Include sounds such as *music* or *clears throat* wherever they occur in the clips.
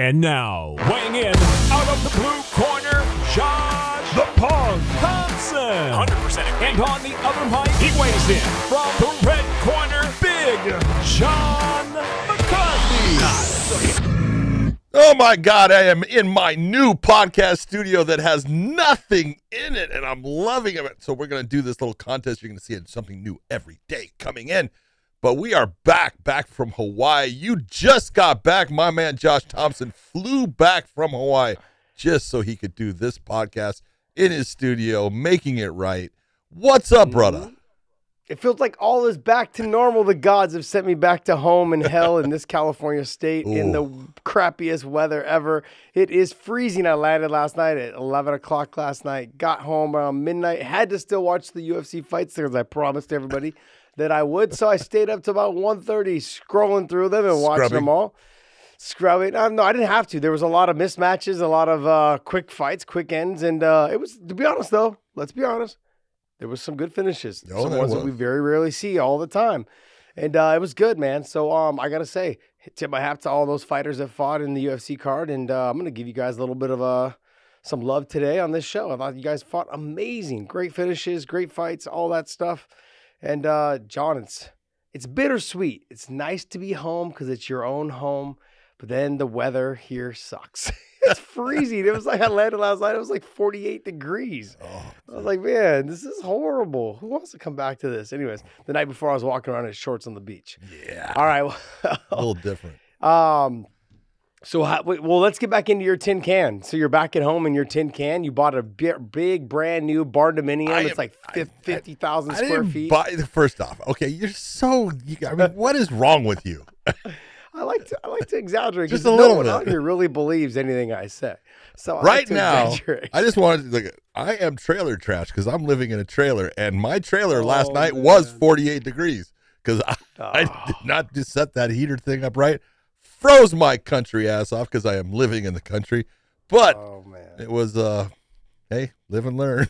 And now, weighing in out of the blue corner, Josh the Punk Thompson. 100% And on the other mic, he weighs in from the red corner, Big John McCarthy. Oh my God, I am in my new podcast studio that has nothing in it, and I'm loving it. So, we're going to do this little contest. You're going to see something new every day coming in. But we are back, back from Hawaii. You just got back. My man Josh Thompson flew back from Hawaii just so he could do this podcast in his studio, making it right. What's up, brother? It feels like all is back to normal. The gods have sent me back to home in hell in this California state in the crappiest weather ever. It is freezing. I landed last night at 11 o'clock last night. Got home around midnight. Had to still watch the UFC fights because I promised everybody that I would. So I stayed up to about 1.30 scrolling through them and watching Scrubbing. them all. Scrubbing. Um, no, I didn't have to. There was a lot of mismatches, a lot of uh, quick fights, quick ends. And uh, it was, to be honest, though, let's be honest, there was some good finishes. Oh, some ones that we very rarely see all the time. And uh, it was good, man. So um, I got to say, tip my hat to all those fighters that fought in the UFC card. And uh, I'm going to give you guys a little bit of uh, some love today on this show. I thought you guys fought amazing. Great finishes, great fights, all that stuff. And uh, John, it's it's bittersweet. It's nice to be home because it's your own home, but then the weather here sucks. *laughs* it's freezing. It was like I landed last night. It was like 48 degrees. Oh, I was like, man, this is horrible. Who wants to come back to this? Anyways, the night before I was walking around in shorts on the beach. yeah, All right. *laughs* a little different. um, so how, well, let's get back into your tin can. So you're back at home in your tin can. You bought a big, brand new barn dominium. I It's like fifty thousand I square didn't feet. buy the first off. Okay, you're so. You, I mean, what is wrong with you? *laughs* I like to I like to exaggerate Just a no little one bit. out here really believes anything I say. So I like right to now, exaggerate. I just wanted to like I am trailer trash because I'm living in a trailer, and my trailer last Oh, night was 48 degrees because I, *laughs* I Oh. did not just set that heater thing up right, froze my country ass off because I am living in the country. But oh man. it was uh, hey, live and learn.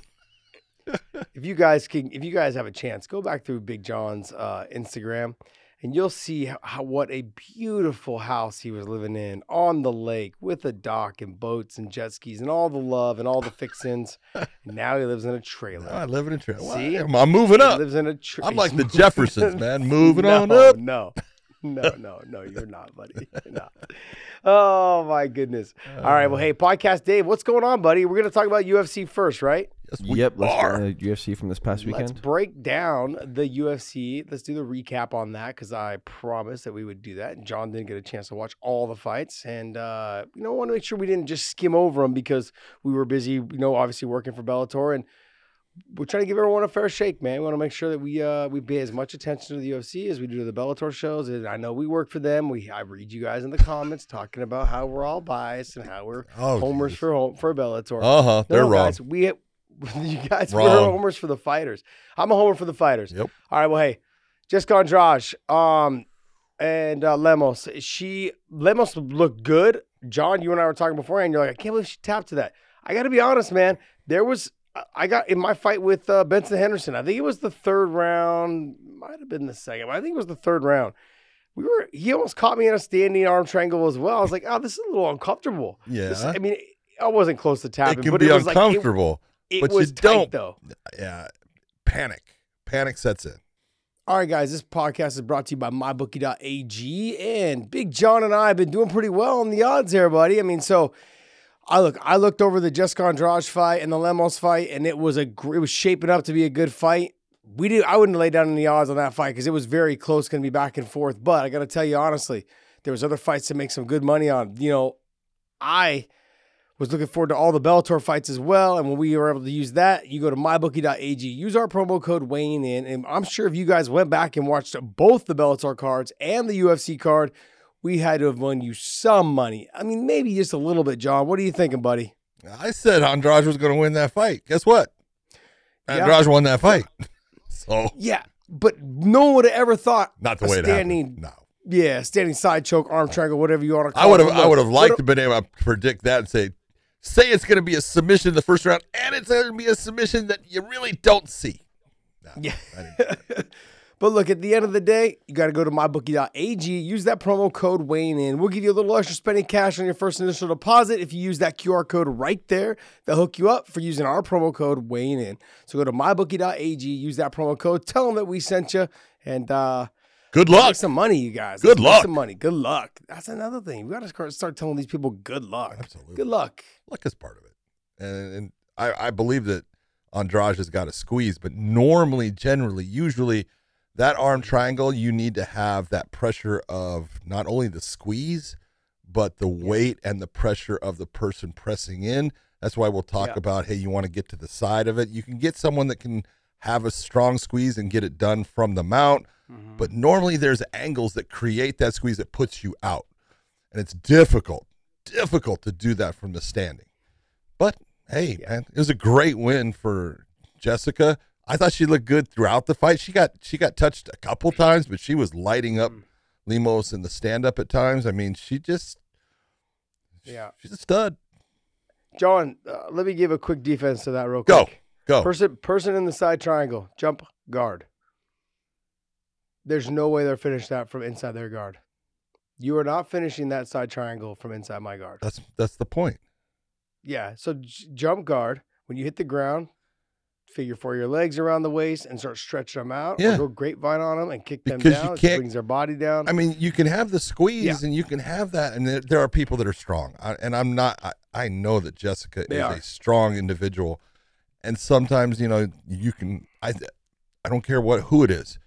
*laughs* if you guys can if you guys have a chance go back through big john's uh, instagram and you'll see how, what a beautiful house he was living in on the lake with a dock and boats and jet skis and all the love and all the fixins *laughs* now he lives in a trailer I live in a trailer. See? I'm, I'm moving he up. lives in a tra- I'm like *laughs* the Jeffersons, man, moving no, on up. no no *laughs* no no you're not buddy *laughs* you're not oh my goodness all right well hey podcast dave what's going on buddy we're gonna talk about ufc first right Yes, we Yep, let's are. uh, UFC from this past Let's weekend. break down the UFC. Let's do the recap on that because I promised that we would do that. And John didn't get a chance to watch all the fights, and uh, you know, I want to make sure we didn't just skim over them because we were busy. You know, obviously working for Bellator, and we're trying to give everyone a fair shake, man. We want to make sure that we uh, we pay as much attention to the UFC as we do to the Bellator shows. And I know we work for them. We I read you guys in the comments talking about how we're all biased and how we're Oh, homers Jesus. for home for Bellator. Uh huh. No, They're no, wrong. Guys, we *laughs* you guys we're homers for the fighters. I'm a homer for the fighters. Yep. All right. Well, hey, Jessica Andrade, um, and uh, Lemos. She Lemos looked good. John, you and I were talking beforehand. You're like, I can't believe she tapped to that. I got to be honest, man. There was I got in my fight with uh, Benson Henderson. I think it was the third round. Might have been the second. But I think it was the third round. We were. He almost caught me in a standing arm triangle as well. I was like, oh, this is a little uncomfortable. This- Yeah. I mean, I wasn't close to tapping, it can but be it was like it- uncomfortable, it, but you was tight don't- though. yeah. Panic. Panic sets in. All right, guys, this podcast is brought to you by MyBookie.ag, and Big John and I have been doing pretty well on the odds here, buddy. I mean, so I look, I looked over the Jessica Andrade fight and the Lemos fight, and it was a, it was shaping up to be a good fight. We did, I wouldn't lay down any odds on that fight because it was very close, going to be back and forth. But I got to tell you honestly, there was other fights to make some good money on. You know, I was looking forward to all the Bellator fights as well. And when we were able to use that, you go to mybookie.ag, use our promo code weighing in. And I'm sure if you guys went back and watched both the Bellator cards and the UFC card, we had to have won you some money. I mean, maybe just a little bit, John. What are you thinking, buddy? I said Andrade was going to win that fight. Guess what? Yeah. Andrade won that fight. *laughs* so Yeah, but no one would have ever thought not the way it standing, happened. No, yeah, standing side choke, arm triangle, whatever you want to call I would have. it. I would have liked to been able to predict that and say, say it's going to be a submission in the first round, and it's going to be a submission that you really don't see. No, Yeah. *laughs* But look, at the end of the day, you got to go to mybookie.ag, use that promo code weighing in. We'll give you a little extra spending cash on your first initial deposit if you use that QR code right there. They'll hook you up for using our promo code weighing in. So go to mybookie.ag, use that promo code, tell them that we sent you, and uh, Good luck. make some money, you guys. Good Let's luck. Some money. Good luck. That's another thing. We got to start telling these people good luck. Absolutely. Good luck. Luck is part of it, and, and I, I believe that Andrade has got a squeeze, but normally, generally, usually, that arm triangle you need to have that pressure of not only the squeeze, but the weight and the pressure of the person pressing in. That's why we'll talk Yeah. about hey, you want to get to the side of it. You can get someone that can have a strong squeeze and get it done from the mount, Mm-hmm. but normally there's angles that create that squeeze that puts you out, and it's difficult, difficult to do that from the standing. But hey, man, it was a great win for Jessica. I thought she looked good throughout the fight. She got she got touched a couple times, but she was lighting up Mm. Lemos in the stand up at times. I mean, she just Yeah. she's a stud. John, uh, let me give a quick defense to that real Go. quick. Go. Person, person in the side triangle, jump guard. There's no way they're finished that from inside their guard. You are not finishing that side triangle from inside my guard. That's that's the point. Yeah. So j- jump guard when you hit the ground, figure four your legs around the waist and start stretching them out. Yeah. Or go grapevine on them and kick them Because you down. It can't- brings their body down. I mean, you can have the squeeze Yeah. and you can have that, and there, there are people that are strong. I, and I'm not. I, I know that Jessica They is are. a strong individual, and sometimes you know you can. I I don't care what who it is.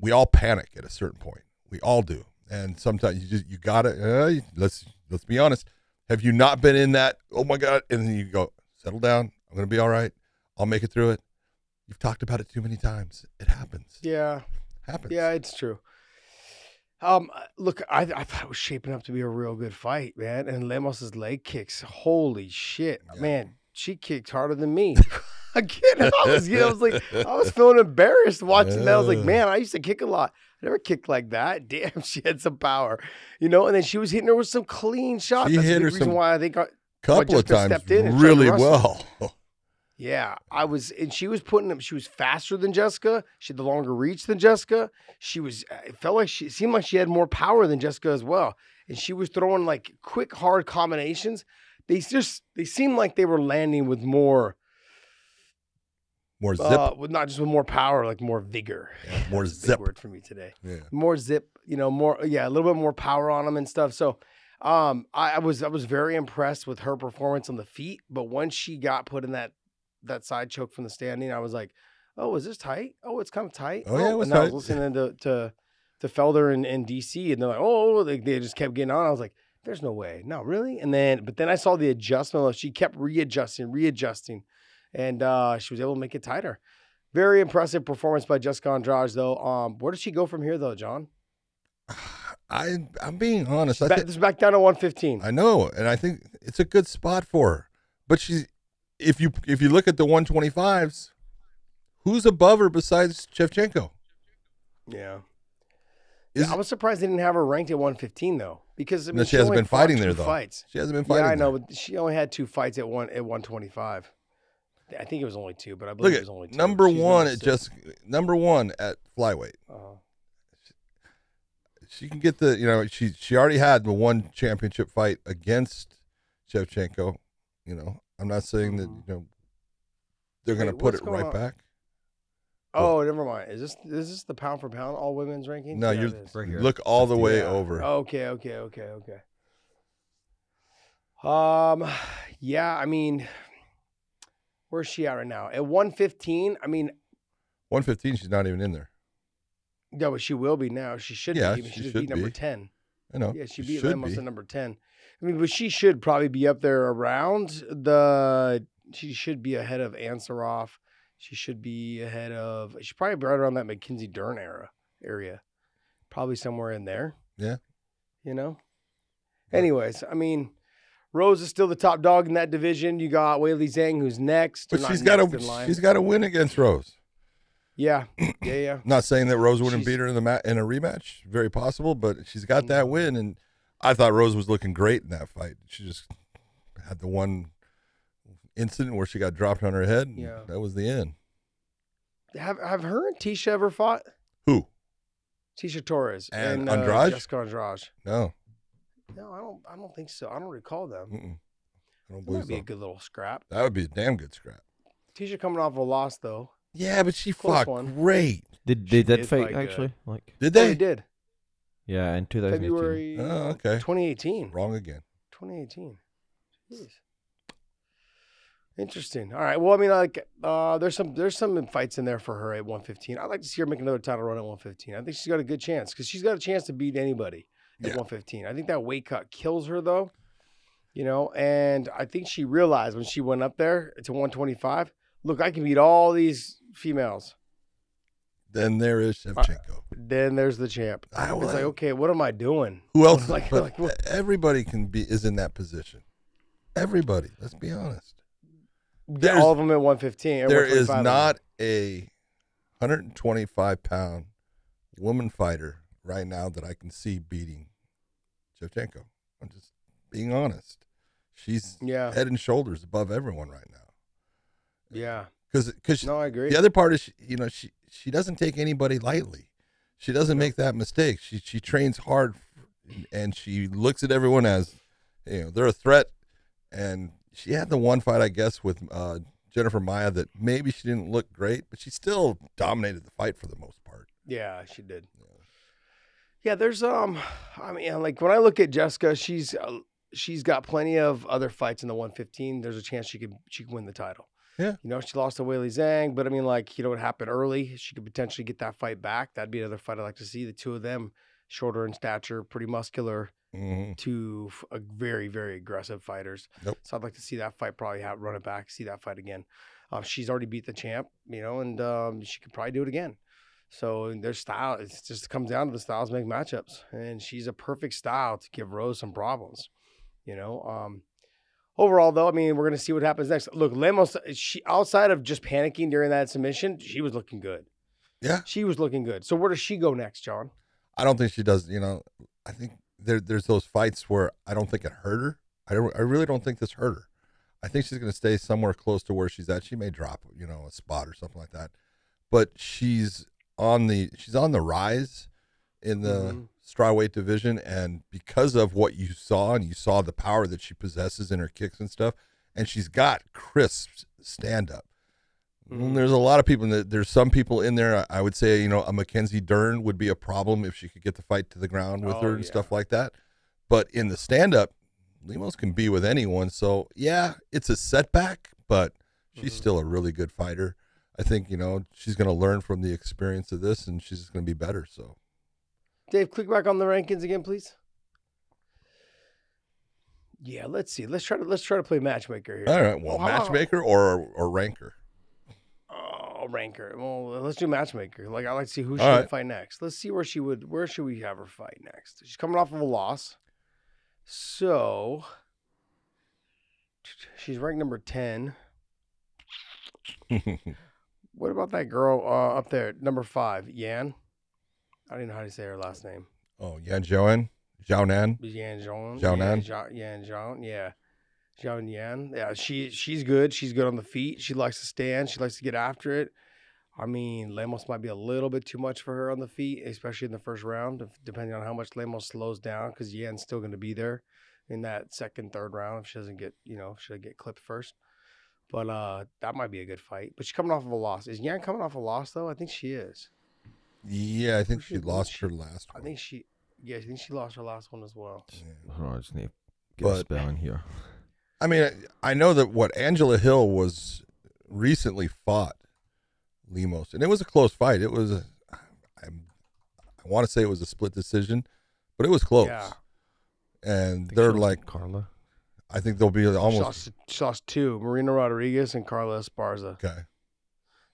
We all panic at a certain point. We all do, and sometimes you just you gotta. Uh, let's let's be honest. Have you not been in that? Oh my god! And then you go settle down. I'm gonna be all right. I'll make it through it. You've talked about it too many times. It happens. yeah. happens. Yeah, it's true. Um, look, I, I thought it was shaping up to be a real good fight, man. And Lemos's leg kicks, holy shit, Yeah. man, she kicked harder than me. *laughs* Again, I was, you know, I was like, I was feeling embarrassed watching that. I was like, man, I used to kick a lot. I never kicked like that. *laughs* Damn, she had some power, you know. And then she was hitting her with some clean shots. She That's hit a big her reason some- why I think. I, couple of times stepped in and tried to really well. *laughs* Yeah, I was, and she was putting them. She was faster than Jessica. She had the longer reach than Jessica. She was. uh, It felt like she it seemed like she had more power than Jessica as well. And she was throwing like quick, hard combinations. They just they seemed like they were landing with more, More zip, uh, with not just with more power, like more vigor. Yeah, more *laughs* That's a big zip. word for me today. Yeah. More zip, you know, more yeah, a little bit more power on them and stuff. So, um, I, I was I was very impressed with her performance on the feet. But once she got put in that that side choke from the standing, I was like, oh, is this tight? Oh, it's kind of tight. Oh, yeah, it was and I was listening to to to Felder and, and DC, and they're like, oh, they, they just kept getting on. I was like, there's no way, no, really. And then, but then I saw the adjustment. She kept readjusting, readjusting, and uh, she was able to make it tighter. Very impressive performance by Jessica Andrade, though. Um, where does she go from here, though, John? *sighs* I I'm being honest. I, Back, is back down to 115. I know, and I think it's a good spot for her. But she's if you if you look at the 125s, who's above her besides Shevchenko? Yeah. Is I was surprised they didn't have her ranked at 115 though, because I mean, No, she hasn't been fighting there, though. Fights. she hasn't been fighting. Yeah, I know, there. but she only had two fights at one at 125. I think it was only two, but I believe Look it was only two. number She's one at just number one at flyweight. Uh-huh. She can get the you know she she already had the one championship fight against Shevchenko. You know, I'm not saying that you know they're going to Wait, put what's it going right on? back. Oh, never mind. Is this is this the pound for pound all women's ranking? No, Yeah, you're it is. Right here. look all the way Yeah. over. Okay, okay, okay, okay. Um, yeah, I mean, where's she at right now? At 115. I mean, 115, she's not even in there. no, but she will be now. She should Yeah, be. I she she just should beat number be. 10. I know. Yeah, she she beat should Lemos be. at number 10. I mean, but she should probably be up there around the. She should be ahead of Ansarov. She should be ahead of. She's probably right around that Mackenzie Dern era area. Probably somewhere in there. Yeah. You know? Yeah. Anyways, I mean, Rose is still the top dog in that division. You got Weili Zhang, who's next. But she's got to she's got to win against Rose. Yeah. *clears throat* Yeah, yeah. Not saying that Rose wouldn't She's- beat her in the ma- in a rematch, very possible, but she's got that Mhm. win and I thought Rose was looking great in that fight. She just had the one incident where she got dropped on her head and Yeah. that was the end. have have her and Tecia ever fought? Who? Tecia Torres And uh, Andrade? Jessica Andrade. No. No, I don't. I don't think so. I don't recall them. Mm-mm. I don't That might believe be a good little scrap. That would be a damn good scrap. Tecia coming off a loss though. Yeah, but she Close fought one. great. Did She did that did fight fight good. actually? Like Did Oh, they? they did. Yeah, in 2018. February Oh, okay. 2018. Wrong again. 2018. Jeez. Interesting. All right. Well, I mean, like, uh, there's some there's some fights in there for her at 115. I'd like to see her make another title run at 115. I think she's got a good chance because she's got a chance to beat anybody at Yeah. 115. I think that weight cut kills her though. You know, and I think she realized when she went up there to 125, look, I can beat all these females. Then there is uh, Shevchenko. Then there's the champ. I was like, okay, what am I doing? Who *laughs* else? Like- like what- everybody can be is in that position. Everybody. Let's be honest. There's- all of them at 115. There is not a 125 pound woman fighter right now that I can see beating Shevchenko. I'm just being honest. She's Yeah. head and shoulders above everyone right now. Yeah. Because because No, I agree. the other part is she, you know she she doesn't take anybody lightly. She doesn't make that mistake. She she trains hard, and she looks at everyone as you know they're a threat. And she had the one fight I guess with uh, Jennifer Maia that maybe she didn't look great, but she still dominated the fight for the most part. Yeah, she did. Yeah, there's um, I mean, like when I look at Jessica, she's uh, she's got plenty of other fights in the 115. There's a chance she could she could win the title. Yeah. you know, she lost to Weili Zhang, but I mean, like you know, what happened early. She could potentially get that fight back. That'd be another fight I'd like to see. The two of them, shorter in stature, pretty muscular, hmm two f- uh, very very aggressive fighters. Nope. So I'd like to see that fight probably have run it back, see that fight again. Um, she's already beat the champ, you know, and um, she could probably do it again. So their style, it just comes down to the styles make matchups, and she's a perfect style to give Rose some problems. You know, um, overall though, I mean, we're gonna see what happens next. Look, Lemos, she outside of just panicking during that submission, she was looking good. Yeah, She was looking good. So where does she go next, John? I don't think she does. You know, I think there there's those fights where I don't think it hurt her. I don't. I really don't think this hurt her. I think she's going to stay somewhere close to where she's at. She may drop, you know, a spot or something like that, but she's on the she's on the rise in the Mhm. Strawweight division, and because of what you saw and you saw the power that she possesses in her kicks and stuff, and she's got crisp stand up. Mhm. There's a lot of people. That there's some people in there. I would say, you know, a Mackenzie Dern would be a problem if she could get the fight to the ground with Oh, her and yeah. stuff like that. But in the stand up, Lemos can be with anyone. So yeah, it's a setback, but she's Mhm. still a really good fighter. I think you know she's going to learn from the experience of this, and she's going to be better. So Dave, click back on the rankings again, please. Yeah, let's see. Let's try to let's try to play matchmaker here. all right, well, Wow. matchmaker or or ranker. Oh, ranker. Well, let's do matchmaker. Like I like to see who she All would fight next. Let's see where she would. Where should we have her fight next? She's coming off of a loss, so she's ranked number ten. *laughs* What about that girl uh, up there, number five, Yan? I don't even know how to say her last name. oh, Yan Joan, Zhaonan. Yan. Zhao Nan? Yan Zhong. Yeah. Zhao Yan. Yeah, she she's good. She's good on the feet. She likes to stand. She likes to get after it. I mean, Lemos might be a little bit too much for her on the feet, especially in the first round, depending on how much Lemos slows down, because Yan's still going to be there in that second, third round if she doesn't get, you know, she get clipped first. But uh, that might be a good fight. But she's coming off of a loss. Is Yan coming off a loss though? I think she is. Yeah, I think Who she lost she- her last I one. think she. Yeah, I think she lost her last one as well. Yeah. Hold on, I just need to get a But- spell in here. I mean, I I know that what Angela Hill was recently fought Lemos, and it was a close fight. It was, a, I'm, I want to say it was a split decision, but it was close. Yeah. And they're like, Carla. I think they'll be She almost lost, she lost two: Marina Rodriguez and Carla Esparza, okay.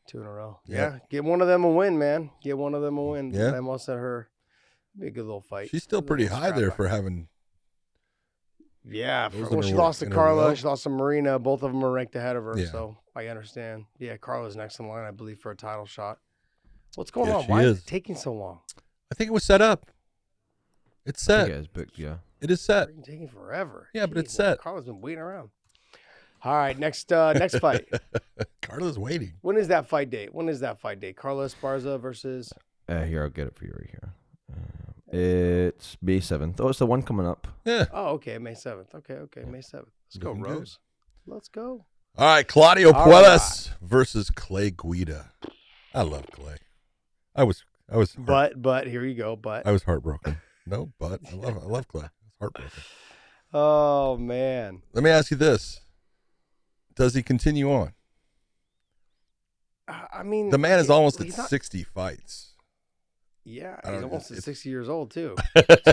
Two in a row. Yep. Yeah, get one of them a win, man. Get one of them a win. Yeah. Lemos at her. Be a good little fight. She's still pretty high there for having. Yeah, for, well, she row- lost to in Carla. She lost to Marina. Both of them are ranked ahead of her, Yeah. so I understand. Yeah, Carla's next in line, I believe, for a title shot. What's going Yeah, on? she Why is. is. it taking so long? I think it was set up. It's I think set. it is booked, yeah. It is set. Freaking taking forever. Yeah, but it's man, set. Carla's been waiting around. All right, next uh next fight. *laughs* Carlos waiting. When is that fight date? When is that fight date? Carla Esparza versus Uh, here, I'll get it for you right here. Um, it's May 7th. Oh, it's the one coming up. Yeah. Oh, okay, May seventh. Okay, okay, May seventh. Let's go, Looking good. Rose. Let's go. All right, Claudio All Puelles versus Clay Guida. I love Clay. I was I was heart- But but here you go. But I was heartbroken. No, but I love I love Clay. I was heartbroken. *laughs* oh man. Let me ask you this: Does he continue on? I I mean The man is almost at not- sixty fights. Yeah, he's almost at sixty years old too.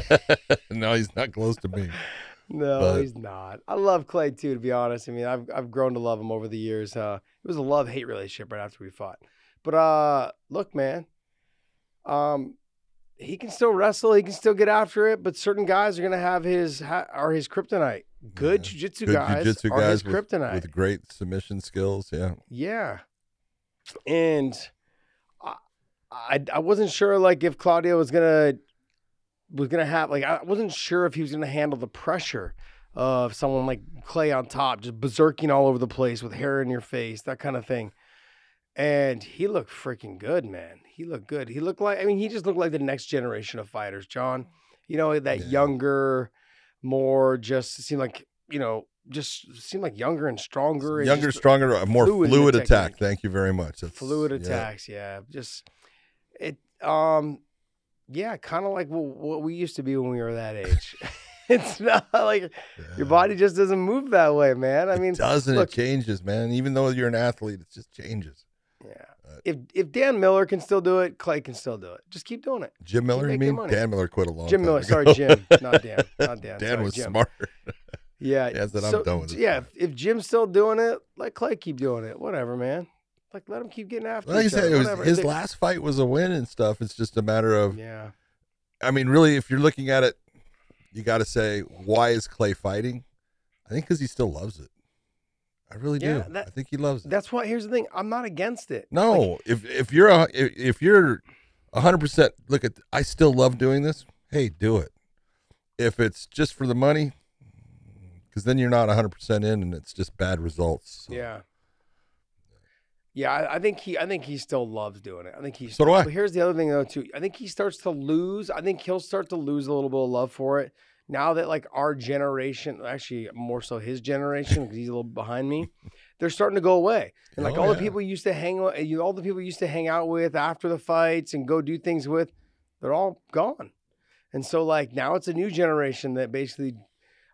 *laughs* no, he's not close to me. *laughs* No, But- he's not. I love Clay too, to be honest. I mean, I've I've grown to love him over the years. Uh, it was a love hate relationship right after we fought. But uh, look, man, um, he can still wrestle. He can still get after it. But certain guys are gonna have his ha- are his kryptonite. Good Yeah. jujitsu guys jiu-jitsu are his guys with, kryptonite. with great submission skills. Yeah, Yeah. And I, I I wasn't sure like if Claudio was gonna was gonna have like I wasn't sure if he was gonna handle the pressure of someone like Clay on top, just berserking all over the place with hair in your face, that kind of thing. And he looked freaking good, man. He looked good. He looked like I mean, he just looked like the next generation of fighters, John. You know, that Yeah. younger, more just seemed like, you know, just seemed like younger and stronger. and younger, stronger, a more fluid fluid, attack. technique. Thank you very much. That's, fluid attacks yeah just it um yeah kind of like what, what we used to be when we were that age *laughs* it's not like your body just doesn't move that way man i It mean doesn't. look- it changes, man. Even though you're an athlete, it just changes. yeah if if dan miller can still do it clay can still do it just keep doing it Jim Miller, you mean? Dan Miller quit a long jim time miller ago. sorry jim not dan not dan *laughs* Dan sorry, was Jim. smart. *laughs* yeah Yeah, said, I'm done with yeah if, if jim's still doing it let clay keep doing it whatever man like let him keep getting after Like each said, was, his They- last fight was a win and stuff. It's just a matter of, yeah I mean, really, if you're looking at it, you got to say, why is Clay fighting? I think because he still loves it. I really do. Yeah, that- I think he loves it. that's why here's the thing i'm not against it No, Like, if if you're a, if, you're hundred percent, look at I still love doing this. Hey, do it. If it's just for the money, because then you're not hundred percent in, and it's just bad results. So- Yeah. Yeah, I, I think he I think he still loves doing it. I think he's So do I. But here's the other thing though too. I think he starts to lose. I think he'll start to lose a little bit of love for it. Now that like our generation, actually more so his generation, because he's a little behind me, *laughs* they're starting to go away. And like Oh, all the people you used to hang all the people you used to hang out with after the fights and go do things with, they're all gone. And so like now it's a new generation that basically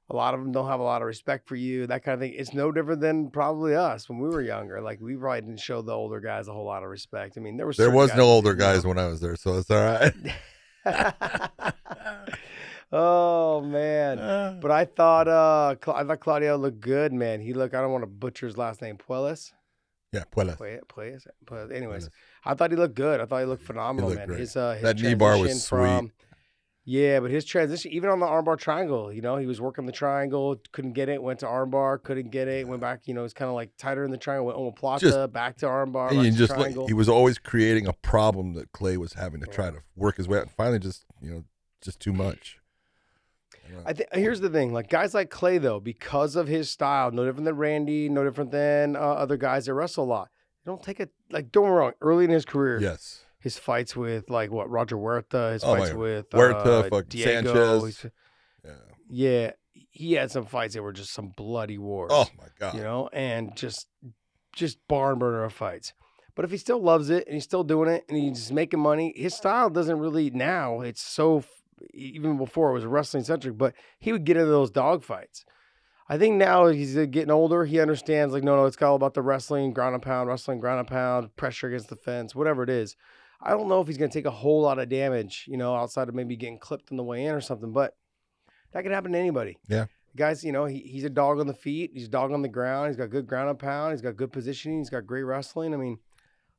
a lot of them don't have a lot of respect for you, that kind of thing. It's no different than probably us when we were younger. Like we probably didn't show the older guys a whole lot of respect. I mean, there was There was no older guys you when I was there, so it's all right. *laughs* *laughs* oh man. But I thought uh Cla- I thought Claudio looked good, man. He looked I don't want to butcher his last name, Puelles. yeah, Puelles. Play it, play it. But anyways, I thought he looked good. I thought he looked phenomenal, looked man. great. His uh his That knee bar was sweet. From, yeah, but his transition, even on the armbar triangle, you know, he was working the triangle, couldn't get it, went to armbar, couldn't get it, went back. You know, it's kind of like tighter in the triangle, went omoplata, Just- back to armbar, And back you to just look, he was always creating a problem that Clay was having to try to work his way out, and finally, just you know, just too much. I think here's the thing, like guys like Clay though, because of his style, no different than Randy, no different than uh, other guys that wrestle a lot. Don't take it like don't get me wrong. Early in his career, Yes, his fights with like what Roger Huerta, his Oh, fights with Huerta, uh, fuck, Diego, Sanchez. yeah. yeah, he had some fights that were just some bloody wars. Oh my god. you know, and just just barn burner of fights. But if he still loves it and he's still doing it and he's making money, his style doesn't really now. It's so even before it was wrestling centric, but he would get into those dog fights. I think now he's uh, getting older. He understands like no, no, it's all about the wrestling, ground and pound, wrestling, ground and pound, pressure against the fence, whatever it is. I don't know if he's going to take a whole lot of damage, you know, outside of maybe getting clipped on the way in or something, but that could happen to anybody. Yeah. Guys, you know, he, he's a dog on the feet. He's a dog on the ground. He's got good ground and pound. He's got good positioning. He's got great wrestling. I mean,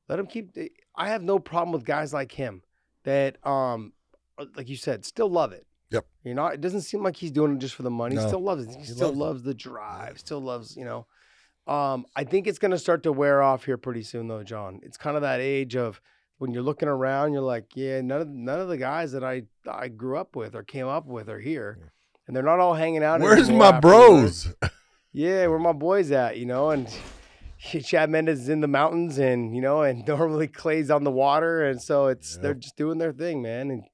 let him keep. I have no problem with guys like him that, um, like you said, still love it. Yep. You're not. It doesn't seem like he's doing it just for the money. He still loves it. He, He still loves loves the drive. Still loves, you know. Um, I think it's gonna start to wear off here pretty soon, though, John. It's kind of that age of when you're looking around, you're like, yeah, none of none of the guys that I I grew up with or came up with are here, Yeah. and they're not all hanging out. Where's my bros? *laughs* yeah, where my boys at, you know, and *laughs* Chad Mendes is in the mountains, and you know, and *laughs* normally Clay's on the water, and so it's they're just doing their thing, man. And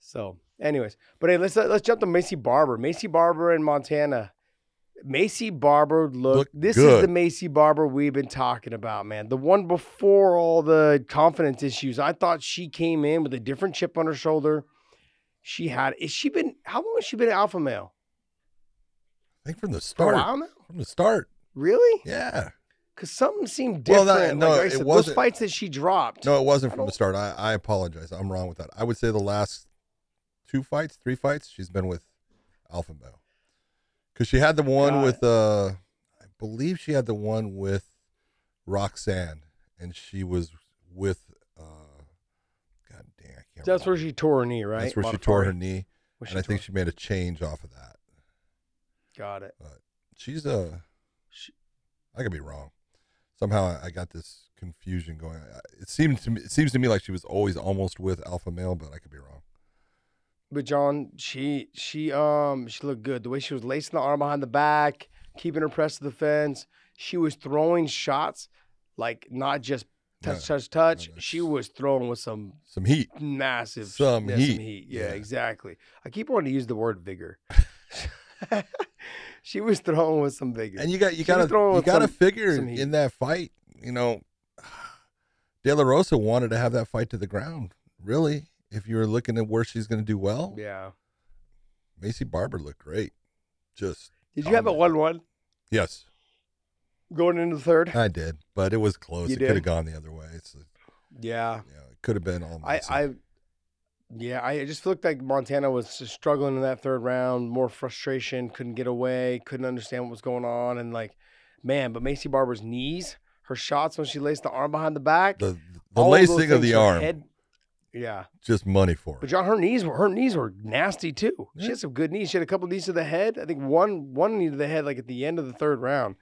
so, anyways, but hey, let's let's jump to Maycee Barber. Maycee Barber in Montana. Maycee Barber look. Look this is the Maycee Barber we've been talking about, man. The one before all the confidence issues. I thought she came in with a different chip on her shoulder. She had. Is she been? How long has she been an alpha male? I think from the start. From the start. Really? Yeah. Because something seemed Well, different. that- no, like I it said, those wasn't- those fights that she dropped. No, it wasn't from the start. I, I apologize. I'm wrong with that. I would say the last two fights, three fights, she's been with Alpha Male. Because she had the one with, uh, I believe she had the one with Roxanne, and she was with, uh, God dang, I can't. That's where she tore her knee, right? That's where she tore her knee, and I think she made a change off of that. got it. She's a. She- I could be wrong. Somehow I- I got this confusion going. It seemed to me. It seems to me like she was always almost with Alpha Male, but I could be wrong. But John, she she um she looked good. The way she was lacing the arm behind the back, keeping her pressed to the fence. She was throwing shots like not just touch, touch, touch. She was throwing with some Some heat. massive Some yeah, heat. Yeah, Yeah. exactly. I keep wanting to use the word vigor. *laughs* *laughs* she was throwing with some vigor. And you got you got to you got to figure in that fight. You know, *sighs* De La Rosa wanted to have that fight to the ground. Really, if you were looking at where she's going to do well, yeah. Maycee Barber looked great. Just Did you have it dominant. one one yes, going into the third? I did, but it was close. You it could have gone the other way. It's, Yeah. know, it could have been all. I. I, yeah, I just looked like Montana was struggling in that third round, more frustration, couldn't get away, couldn't understand what was going on, and like, man, but Maycee Barber's knees, her shots when she laced the arm behind the back, the the all of lacing of the arm, head- yeah, just money for her. but John, her knees were her knees were nasty too. She had some good knees. She had a couple knees to the head. I think one one knee to the head, like at the end of the third round,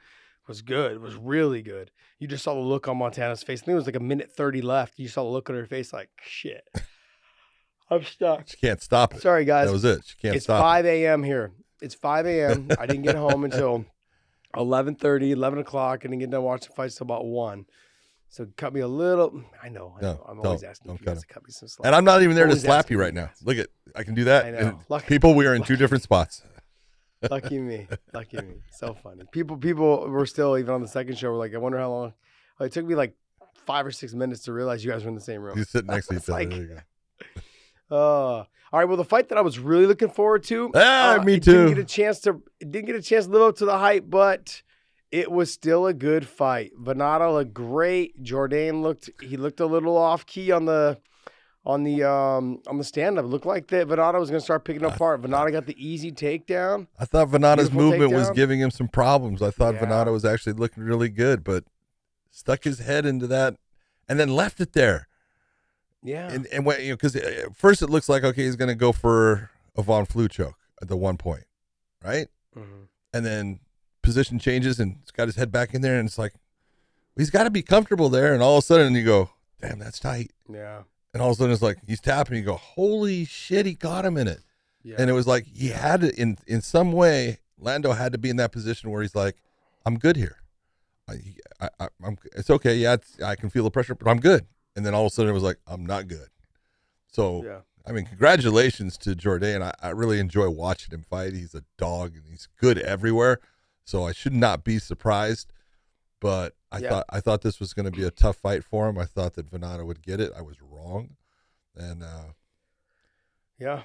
was good. It was really good. You just saw the look on Montana's face. I think it was like a minute thirty left. You saw the look on her face, like shit. *laughs* I'm stuck. She can't stop it. Sorry, guys. That was it. She can't stop. it's 5 a.m. here. It's 5 a.m. I didn't get home *laughs* until 11:30, 11 o'clock. I didn't get done watching fights till about one. So cut me a little. I know. I No, know. I'm always don't- asking don't you guys to cut me some slack. And I'm not even there to slap you right now. Look at I can do that. I know. Lucky- people, we are in two different *laughs* spots. Lucky me. *laughs* Lucky me. So funny. People people were still even on the second show. Were like, I wonder how long. oh, It took me like five or six minutes to realize you guys were in the same room. You sit *laughs* next to each other. like- there you go. Uh, all right. Well, the fight that I was really looking forward to. Ah, uh, me it Didn't too. get a chance to. Didn't get a chance to live up to the hype, but it was still a good fight. Vannata looked great. Jordan looked. He looked a little off key on the. On the um on the stand up, looked like that Vannata was gonna start picking Ah, apart. Vannata got the easy takedown. I thought Beautiful movement was giving him some problems. I thought Yeah. Vannata was actually looking really good, but stuck his head into that and then left it there. Yeah, And and when, you know, because at first it looks like okay, he's going to go for a Von Flue choke at the one point, right? Mhm. And then position changes and he's got his head back in there, and it's like he's got to be comfortable there. And all of a sudden you go, damn, that's tight. yeah, And all of a sudden it's like he's tapping. You go, holy shit, he got him in it. yeah. And it was like he had to in in some way. Lando had to be in that position where he's like, I'm good here. I, I, I I'm it's okay. Yeah, it's, I can feel the pressure, but I'm good. And then all of a sudden it was like, I'm not good. So yeah. I mean, congratulations to Jordan. I, I really enjoy watching him fight. He's a dog and he's good everywhere. So I should not be surprised. But I Yeah. thought I thought this was going to be a tough fight for him. I thought that Vannata would get it. I was wrong. And uh, Yeah.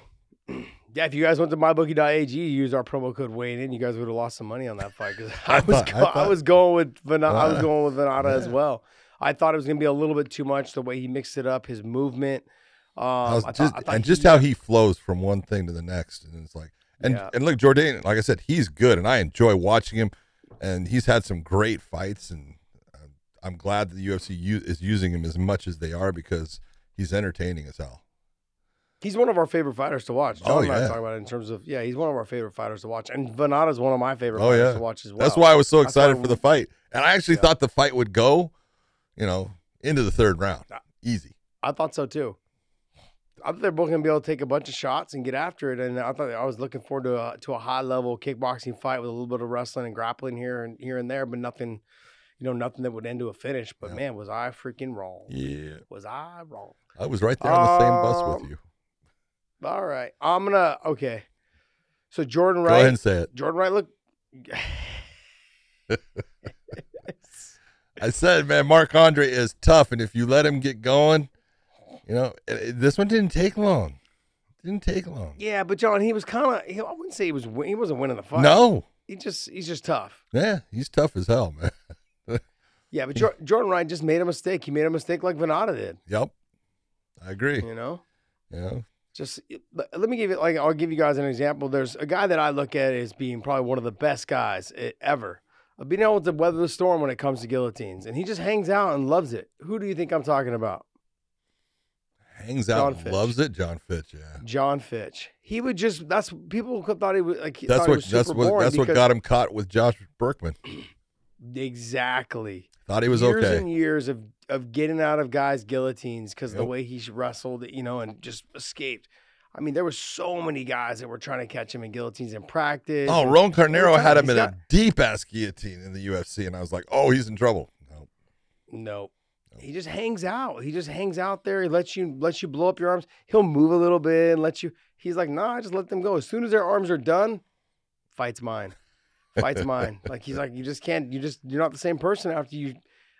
*clears throat* Yeah, if you guys went to mybookie.ag, you use our promo code weighing in, you guys would have lost some money on that fight because *laughs* I, I was thought- I go- I, thought- was going with Vannata, I was Uh, *laughs* going with Vannata as well. I thought it was going to be a little bit too much the way he mixed it up, his movement. Um, I was I thought- just I and just he- how he flows from one thing to the next, and it's like, and Yeah. and look, Jordan, like I said, he's good, and I enjoy watching him, and he's had some great fights, and uh, I'm glad that the UFC u- is using him as much as they are because he's entertaining as hell. he's one of our favorite fighters to watch. John Oh, and I yeah. talk about it in terms of yeah, he's one of our favorite fighters to watch, and Vannata's one of my favorite Oh, fighters yeah. to watch as well. That's why I was so thought excited for the fight, and I actually Yeah. thought the fight would go, you know, into the third round, easy. I thought so too. I thought they're both gonna be able to take a bunch of shots and get after it. And I thought I was looking forward to a to a high level kickboxing fight with a little bit of wrestling and grappling here and here and there, but nothing, you know, nothing that would end to a finish. But Yeah. man, was I freaking wrong? Yeah. Was I wrong? I was right there on the same bus Um, with you. All right, I'm gonna okay. So Jordan Go ahead and say it. Jordan Wright, look. *laughs* I said, man, Marc-André is tough, and if you let him get going, you know, it- it- this one didn't take long. Didn't take long. Yeah, but John, he was kind of. I wouldn't say he was. He wasn't winning the fight. No, he just he's just tough. yeah, he's tough as hell, man. *laughs* Yeah, but Jor- Jordan Wright just made a mistake. He made a mistake like Vannata did. Yep, I agree. You know, Yeah. just let me give you like I'll give you guys an example. There's a guy that I look at as being probably one of the best guys ever. Of being able to weather the storm when it comes to guillotines, and he just hangs out and loves it. Who do you think I'm talking about? Hangs out, Fitch. loves it. Jon Fitch, yeah. Jon Fitch. He would just that's people thought he was like he That's what was that's what that's what got him caught with Josh Burkman. *clears throat* exactly. Thought he was years okay. and years of of getting out of guys' guillotines because the way he wrestled, you know, and just escaped. I mean, there were so many guys that were trying to catch him in guillotines in practice. Oh, Roan Carneiro had him in got- a deep ass guillotine in the UFC, and I was like, oh, he's in trouble. No. No. He just hangs out. He just hangs out there. He lets you lets you blow up your arms. He'll move a little bit and let you. He's like, nah, just let them go. As soon as their arms are done, fight's mine. Fight's *laughs* mine. Like he's like, you just can't. You just you're not the same person after you.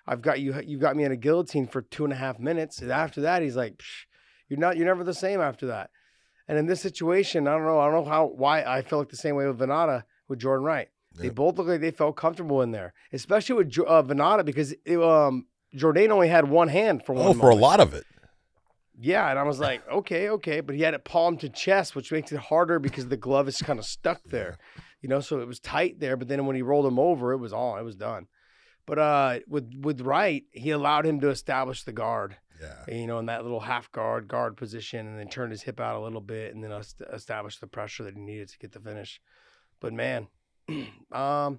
I've got you. You've got me in a guillotine for two and a half minutes, and after that, he's like, you're not. You're never the same after that. And in this situation, I don't know. I don't know how why I feel like the same way with Vannata with Jordan Wright. They Yep. both look like they felt comfortable in there, especially with uh, Vannata because it, um, Jordan only had one hand for one. Oh, for a lot of it. Yeah, and I was like, okay, okay, but he had it palm to chest, which makes it harder because the glove is kind of stuck *laughs* there, you know. So it was tight there, but then when he rolled him over, it was on, it was done. But uh, with with Wright, he allowed him to establish the guard, Yeah. you know, in that little half guard guard position, and then turned his hip out a little bit, and then est- established the pressure that he needed to get the finish. But man, *clears throat* um,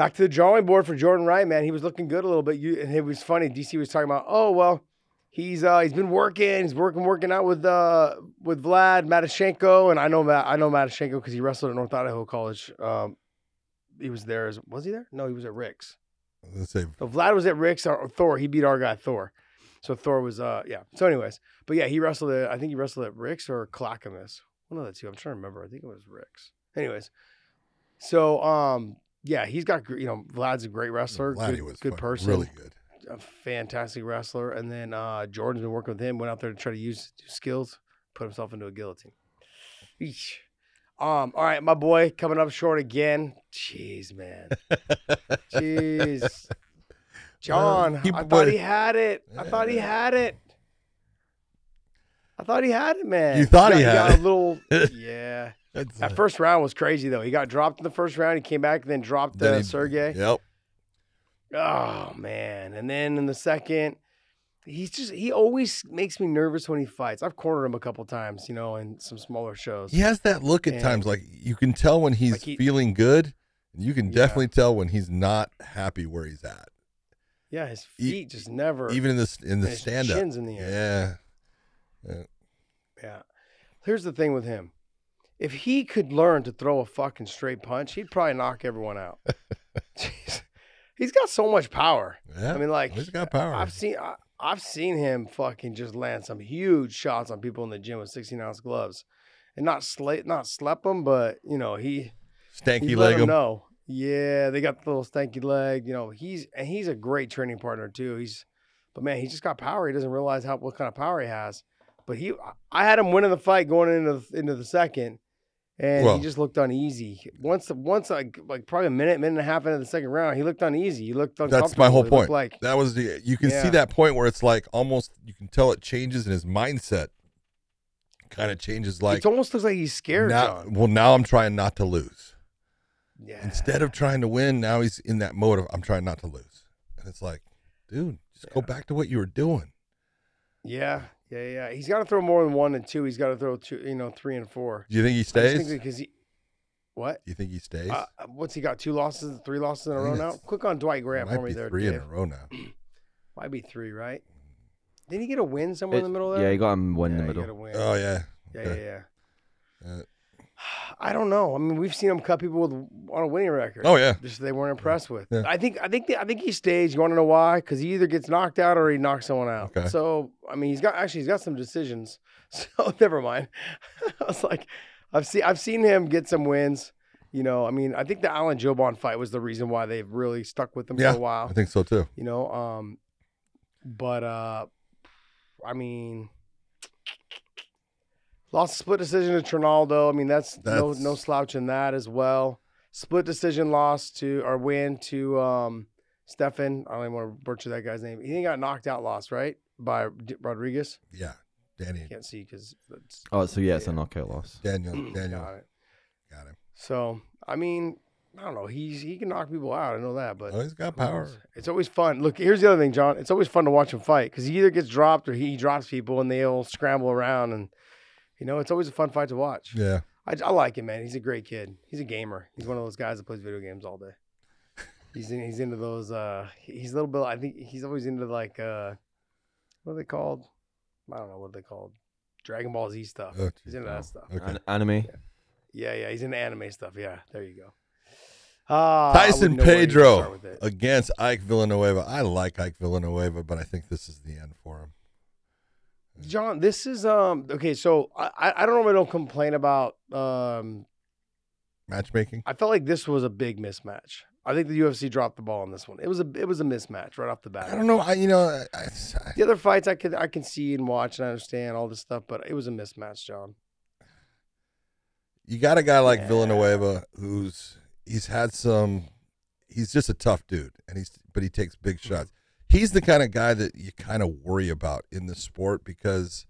back to the drawing board for Jordan Wright, man. He was looking good a little bit. You and it was funny. DC was talking about, oh well, he's uh he's been working, he's working working out with uh with Vlad Matyushenko, and I know Matt, I know Matyushenko because he wrestled at North Idaho College. Um, he was there as was he there? No, he was at Rick's. Let's say So Vlad was at Rick's or, or Thor. He beat our guy Thor. So Thor was uh yeah. So anyways, but yeah, he wrestled at I think he wrestled at Rick's or Clackamas. One of the two. I'm trying to remember. I think it was Rick's. Anyways, so um yeah, he's got you know Vlad's a great wrestler, Vladdy good, was good person, really good. a fantastic wrestler. And then uh Jordan's been working with him. Went out there to try to use his skills, put himself into a guillotine. Eesh. Um, all right, my boy coming up short again. Jeez, man. Jeez. *laughs* John, he- I thought he had it. I thought he had it. I thought he had it, man. You thought he got- had it. a little, *laughs* yeah. That's, That first round was crazy though. He got dropped in the first round. He came back and then dropped then uh, he- Sergey. Yep. Oh man! And then in the second, he's just he always makes me nervous when he fights. I've cornered him a couple times, you know, in some smaller shows. He has that look at And- times, like you can tell when he's Like he- feeling good, and you can Yeah. definitely tell when he's not happy where he's at. Yeah, his feet just never. Even in this in the stand up. chin's in the air. Yeah. Yeah. Here's the thing with him. If he could learn to throw a fucking straight punch, he'd probably knock everyone out. *laughs* Jeez. He's got so much power. Yeah. I mean, like he's got power. I've seen I, I've seen him fucking just land some huge shots on people in the gym with 16 ounce gloves, and not slate not slap them, but you know he Stanky leg him. know. Yeah, they got the little stanky leg. You know he's and he's a great training partner too. He's but man, he just got power. He doesn't realize how what kind of power he has. But he, I had him winning the fight going into the, into the second, and Well- he just looked uneasy. Once, once like like probably a minute, minute and a half into the second round, he looked uneasy. He looked uncomfortable. That's my whole point. Like That was the you can see that point where it's like almost you can tell it changes in his mindset. Kind of changes like it almost looks like he's scared. now. Well, now I'm trying not to lose. Yeah. Instead of trying to win, now he's in that mode of I'm trying not to lose, and it's like, dude, just go back to what you were doing. Yeah, yeah, yeah. He's got to throw more than one and two. He's got to throw two, you know, three and four. Do you think he I stays? think because he, what? Do you think he stays? Uh, what's he got? Two losses, three losses in a row now. Quick on Dwight Graham Might for me be there. three in a row now. *clears throat* Might be three, right? Did he get a win somewhere in the middle there? yeah, he got him one in Yeah, the he got middle. a win. Oh yeah. yeah, yeah, yeah. Uh, *sighs* I don't know. I mean, we've seen him cut people with on a winning record. Oh yeah. just they weren't impressed with. Yeah. I think I think the, I think he stays. You want to know why? Because he either gets knocked out or he knocks someone out. Okay. So I mean, he's got actually he's got some decisions. *laughs* So never mind. *laughs* I was like, I've seen I've seen him get some wins. You know, I mean, I think the Alan Jouban fight was the reason why they've really stuck with him Yeah. for a while. I think so too. You know, um, but uh, I mean. Lost a split decision to Trinaldo. I mean, that's, no That's- no slouch in that as well. Split decision loss to or win to um Stefan. I don't even want to butcher that guy's name. He got knocked out, lost right by D- Rodriguez. Yeah. Danny. Can't see because that's Oh, so yeah, it's a knockout loss. Daniel. *clears throat* Daniel. got it. Got him. So I mean, I don't know. He's he can knock people out. I know that, but Oh, he's got power. It's always fun. Look, here's the other thing, John. It's always fun to watch him fight because he either gets dropped or he drops people and they all scramble around and. You know, it's always a fun fight to watch. Yeah. I, I like him, man. He's a great kid. He's a gamer. He's one of those guys that plays video games all day. *laughs* He's in, he's into those. Uh, he's a little bit. I think he's always into like uh, what are they called? I don't know what they called. Dragon Ball Z stuff. Oh, he's into that stuff. Okay. An- anime. Yeah, yeah. He's into anime stuff. Yeah, there you go. Uh, Tyson wouldn't know where to Pedro start with it. against Ike Villanueva. I like Ike Villanueva, but I think this is the end for him. John, this is um okay. So I I I don't normally don't complain about um. Matchmaking. I felt like this was a big mismatch. I think the UFC dropped the ball on this one. It was a it was a mismatch right off the bat. I don't know. I you know I, I, The other fights I could I can see and watch and understand all this stuff, but it was a mismatch, John. you got a guy like Yeah. Villanueva who's he's had some. He's just a tough dude, and he's but he takes big Mm-hmm. shots. He's the kind of guy that you kind of worry about in the sport because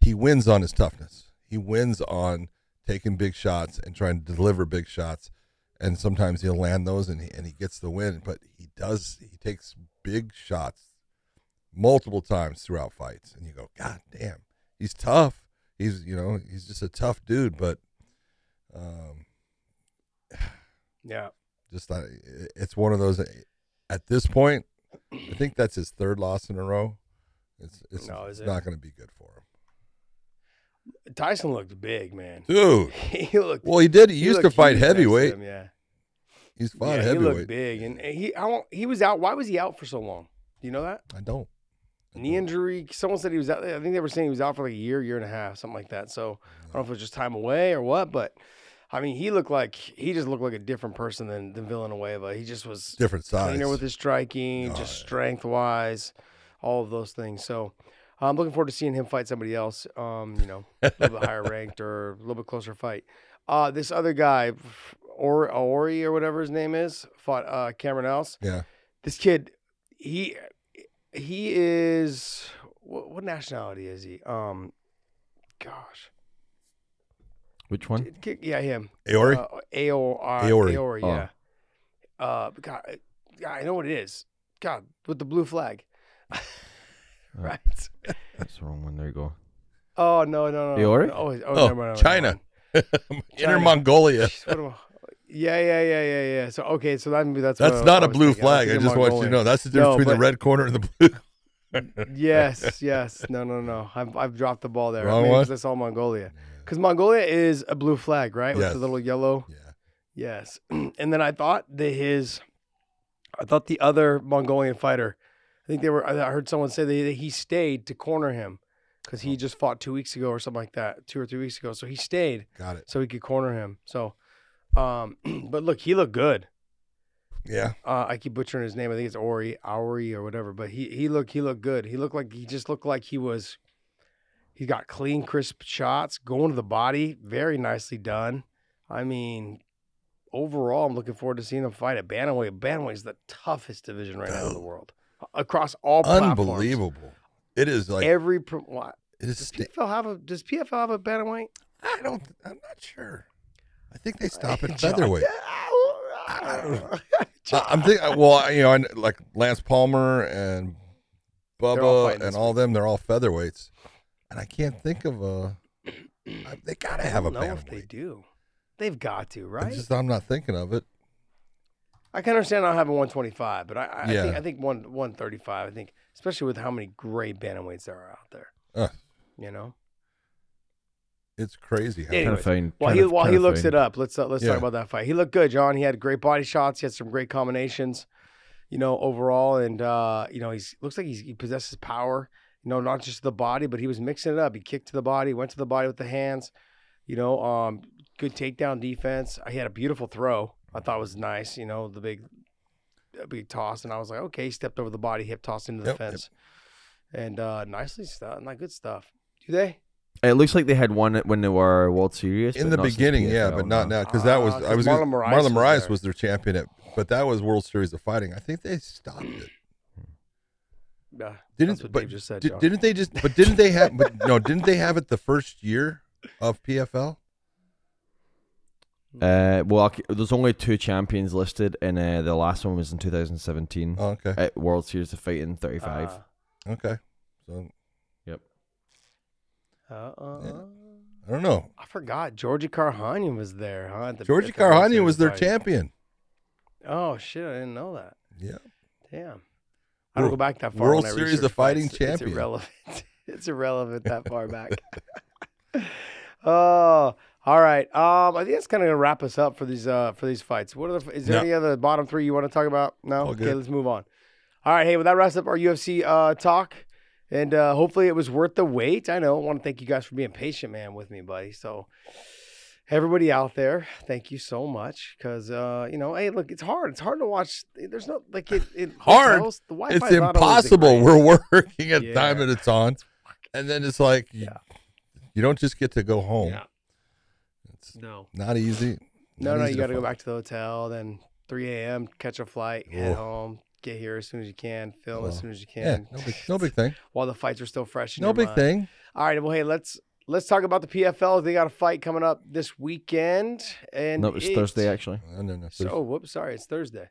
he wins on his toughness. He wins on taking big shots and trying to deliver big shots, and sometimes he'll land those and he, and he gets the win. But he does he takes big shots multiple times throughout fights, and you go, God damn, he's tough. He's you know he's just a tough dude, but um, Yeah. just uh, it's one of those. At this point, I think that's his third loss in a row. It's it's, No, is it's it? not going to be good for him. Tyson looked big, man. dude. *laughs* he looked. Well, he did. He, he used to fight heavyweight. him, yeah. He's fought yeah, he heavyweight. looked big, and he he was out. Why was he out for so long? Do you know that I don't. I knee don't. injury? Someone said he was out. I think they were saying he was out for like a year, year and a half, something like that. So I don't know if it was just time away or what, but I mean, he looked like he just looked like a different person than than Villanueva. He just was Different size. cleaner with his striking, Oh, just yeah. strength wise, all of those things. So I'm looking forward to seeing him fight somebody else, um, you know, a little bit higher *laughs* ranked or a little bit closer fight. Uh, this other guy, or Ori or whatever his name is, fought uh, Cameron Else. yeah. This kid, he he is what, what nationality is he? Um, gosh, Which one? K- yeah, him. Aori. Uh, Aor, Aori. Aori, Oh. yeah. Uh, God, God, I know what it is. God, with the blue flag. *laughs* right. *laughs* That's the wrong one. There you go. Oh no, no, no. Aori? no. Oh, oh, Oh, never mind, never China. *laughs* Inner Mongolia. Jeez, what am I- yeah, yeah, yeah, yeah, yeah. So okay, so that that's That's what not I a blue thinking. flag. I thinking just want you to know that's the difference No, between the red corner and the blue. yes, yes. No, no, no. I've I've dropped the ball there. Wrong Maybe one? 'cause That's all Mongolia. Because Mongolia is a blue flag, right? With Yes. the little yellow. Yeah. Yes. *clears throat* and then I thought that his, I thought the other Mongolian fighter, I think they were. I heard someone say that he stayed to corner him because he just fought two weeks ago or something like that, two or three weeks ago. So he stayed Got it. so he could corner him. So, um, *clears throat* but look, he looked good. Yeah. Uh, I keep butchering his name. I think it's Ori, Auri or whatever. But he he looked he looked good. He looked like he just looked like he was. He got clean, crisp shots going to the body, very nicely done. I mean, overall, I'm looking forward to seeing him fight at bantamweight. Bantamweight is the toughest division right now in the oh. world, across all platforms. Unbelievable. It is like Every pro- what, it is. does sta- PFL have a does PFL have a bantamweight? I don't. I'm not sure. I think they stop at *laughs* featherweight. I don't know. *laughs* I'm thinking. Well, you know, like Lance Palmer and Bubba and all them. They're all featherweights, and I can't think of a. I- They gotta have a don't know if they bantamweight. do. They've got to, I'm right? just I'm not thinking of it. I can understand not having 125, but I, I, I Yeah. think I think one 135. I think especially with how many great bantamweights there are out there. Uh, You know. it's crazy. How, Anyway. Trying to find. While trying he to- while trying he to looks find- it up, let's uh, let's Yeah. talk about that fight. He looked good, John. He had great body shots. He had some great combinations, you know, overall, and uh, you know, he's looks like he's, he possesses power. You know, not just the body, but he was mixing it up. He kicked to the body, went to the body with the hands. You know, um, good takedown defense. He had a beautiful throw. I thought was nice. You know, the big, big toss, and I was like, okay, he stepped over the body, hip toss into the Yep, yep. fence, and uh, nicely stuff, like good stuff. Do they? It looks like they had one when they were World Series in the beginning, yeah, but not now because that was Ah, I 'cause was Marlon gonna- Moraes Marlon was Moraes there. was their champion at, but that was World Series of Fighting. I think they stopped it. Yeah, Didn't that's what but Dave just said. di- didn't they just? But didn't they have? But no, didn't they have it the first year of PFL? Uh, well, there's only two champions listed, and uh, the last one was in 2017 Oh, okay, at World Series of Fighting 35. Uh, okay. So Uh, uh, Yeah. uh, I don't know. I forgot Georgie Karakhanyan was there, huh? at the- Georgie at the Karakhanyan was their fight. champion. Oh shit, I didn't know that. Yeah, Damn. I don't go back that far. World Series of Fighting fights. champion. It's irrelevant. *laughs* it's irrelevant that far back. *laughs* oh, all right. Um, I think that's kind of gonna wrap us up for these uh for these fights. What are the, is there No. any other bottom three you want to talk about? No. Okay, let's move on. All right. Hey, well that wraps up our UFC uh talk. And uh, hopefully it was worth the wait. I know. I want to thank you guys for being patient, man, with me, buddy. So, everybody out there, thank you so much. Because uh, you know, hey, look, it's hard. It's hard to watch. There's no like it. it Hard? hotels, the Wi-Fi is not always the impossible. We're working at Yeah. time and it's on, and then it's like you, Yeah. you don't just get to go home. Yeah. It's No. not easy. No, Not no, easy you got to go back to the hotel, then 3 a.m. catch a flight, head home, get here as soon as you can, film as soon as you Yeah, can. no big, no big thing. While the fights are still fresh. In No your big mind. thing. All right, well, hey, let's let's talk about the PFL. They got a fight coming up this weekend, and no, it was it- Thursday actually. No, no, no. So, whoops, sorry, it's Thursday.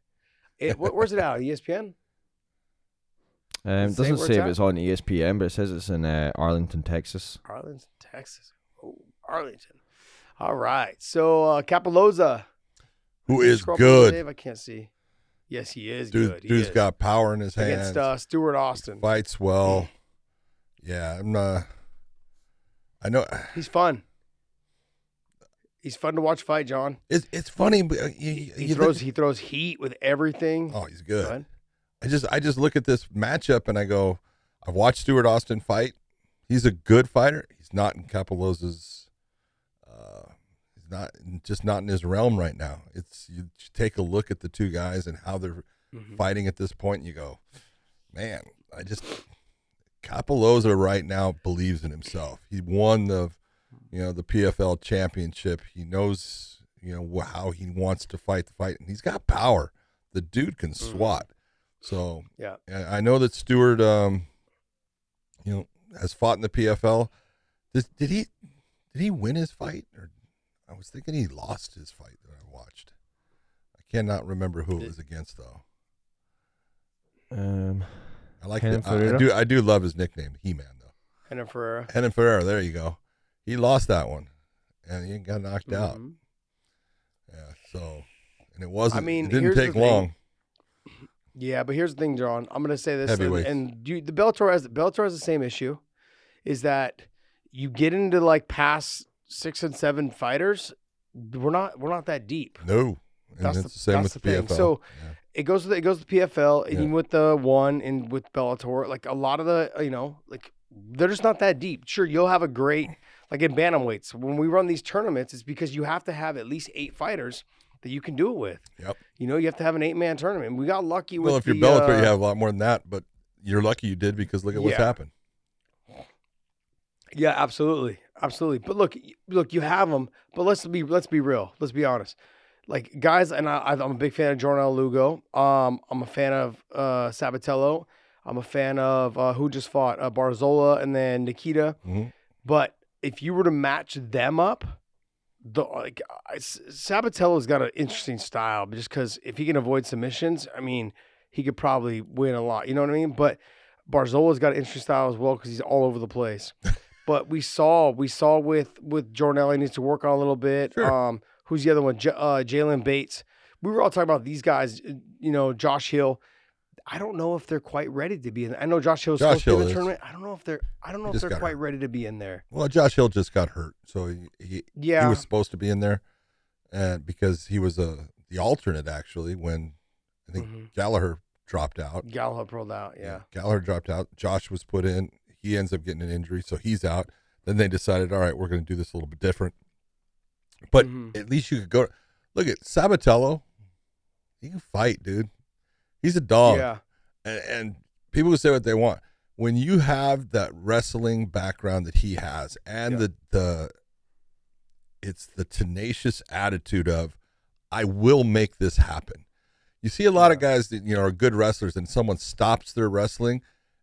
It, wh- where's it out? ESPN. Um, Does it it say doesn't say if it's on ESPN, but it says it's in uh, Arlington, Texas. Arlington, Texas. Oh, Arlington. All right. So uh Cappelozza. Who Can you is scroll up a little, good? Dave? I can't see. Yes, he is Dude, good. He dude's is. got power in his hands. against uh, Stuart Austin. Fights well. *clears throat* Yeah, I'm. Uh, I know. He's fun. He's fun to watch fight, John. It's it's funny, but uh, you, He you throws look- he throws heat with everything. oh, he's good. I just I just look at this matchup and I go, I've watched Stuart Austin fight. He's a good fighter. He's not in Cappelozza's. Uh, he's not just not in his realm right now. It's you take a look at the two guys and how they're Mhm. fighting at this point, and you go, man, I just Cappelozza right now believes in himself. He won the, you know, the PFL championship. He knows, you know, how he wants to fight the fight, and he's got power. The dude can swat. So Yeah. I I know that Stewart, um, you know, has fought in the PFL. Did, did he did he win his fight? Or I was thinking he lost his fight that I watched. I cannot remember who it was against though. Um, I like Henan the, I, I do I do love his nickname, He Man though. Henry Ferreira. Henan Ferreira, there you go. He lost that one, and he got knocked out. Mhm. Yeah, so and it wasn't. I mean, it didn't take long. Yeah, but here's the thing, John. I'm gonna say this, and, Heavyweights. and you, the Bellator has Bellator has the same issue, is that you get into like past six and seven fighters, we're not we're not that deep. No, and That's it's the- the, same that's with the thing. PFL. So- Yeah. It goes to the, it goes to PFL, and Yeah. even with the one and with Bellator, like a lot of the you know like they're just not that deep. Sure, you'll have a great like in bantamweights when we run these tournaments, it's because you have to have at least eight fighters that you can do it with. Yep. You know, you have to have an eight man tournament. We got lucky with Well, if you're the, Bellator, uh, you have a lot more than that, but you're lucky you did because look at what's Yeah. happened. Yeah, absolutely, absolutely. But look, look, you have them. But let's be let's be real. Let's be honest. Like guys, and I, I'm a big fan of Jornel Lugo. Um, I'm a fan of uh, Sabatello. I'm a fan of uh, who just fought uh, Barzola and then Nikita. Mhm. But if you were to match them up, the like I- Sabatello's got an interesting style, just because if he can avoid submissions, I mean, he could probably win a lot. You know what I mean? But Barzola's got an interesting style as well because he's all over the place. *laughs* but we saw we saw with with Jornelli needs to work on a little bit. Sure. Um, who's the other one? J- uh, Jalen Bates. We were all talking about these guys. uh, You know, Josh Hill. I don't know if they're quite ready to be in. I know Josh Hill's Josh supposed to be in the is. tournament. I don't know if they're. I don't know if just they're got quite hurt. ready to be in there. Well, Josh Hill just got hurt, so he he, Yeah, he was supposed to be in there, and because he was a the alternate actually when I think Mhm. Gallagher dropped out. Gallup rolled out. Yeah. Gallagher dropped out. Josh was put in. He ends up getting an injury, so he's out. Then they decided, all right, we're going to do this a little bit different. But Mhm. at least you could go. Look at Sabatello. He can fight, dude. He's a dog. Yeah. and, and people can say what they want. When you have that wrestling background that he has, and Yeah. the the, it's the tenacious attitude of, I will make this happen. You see a lot of guys that you know are good wrestlers, and someone stops their wrestling,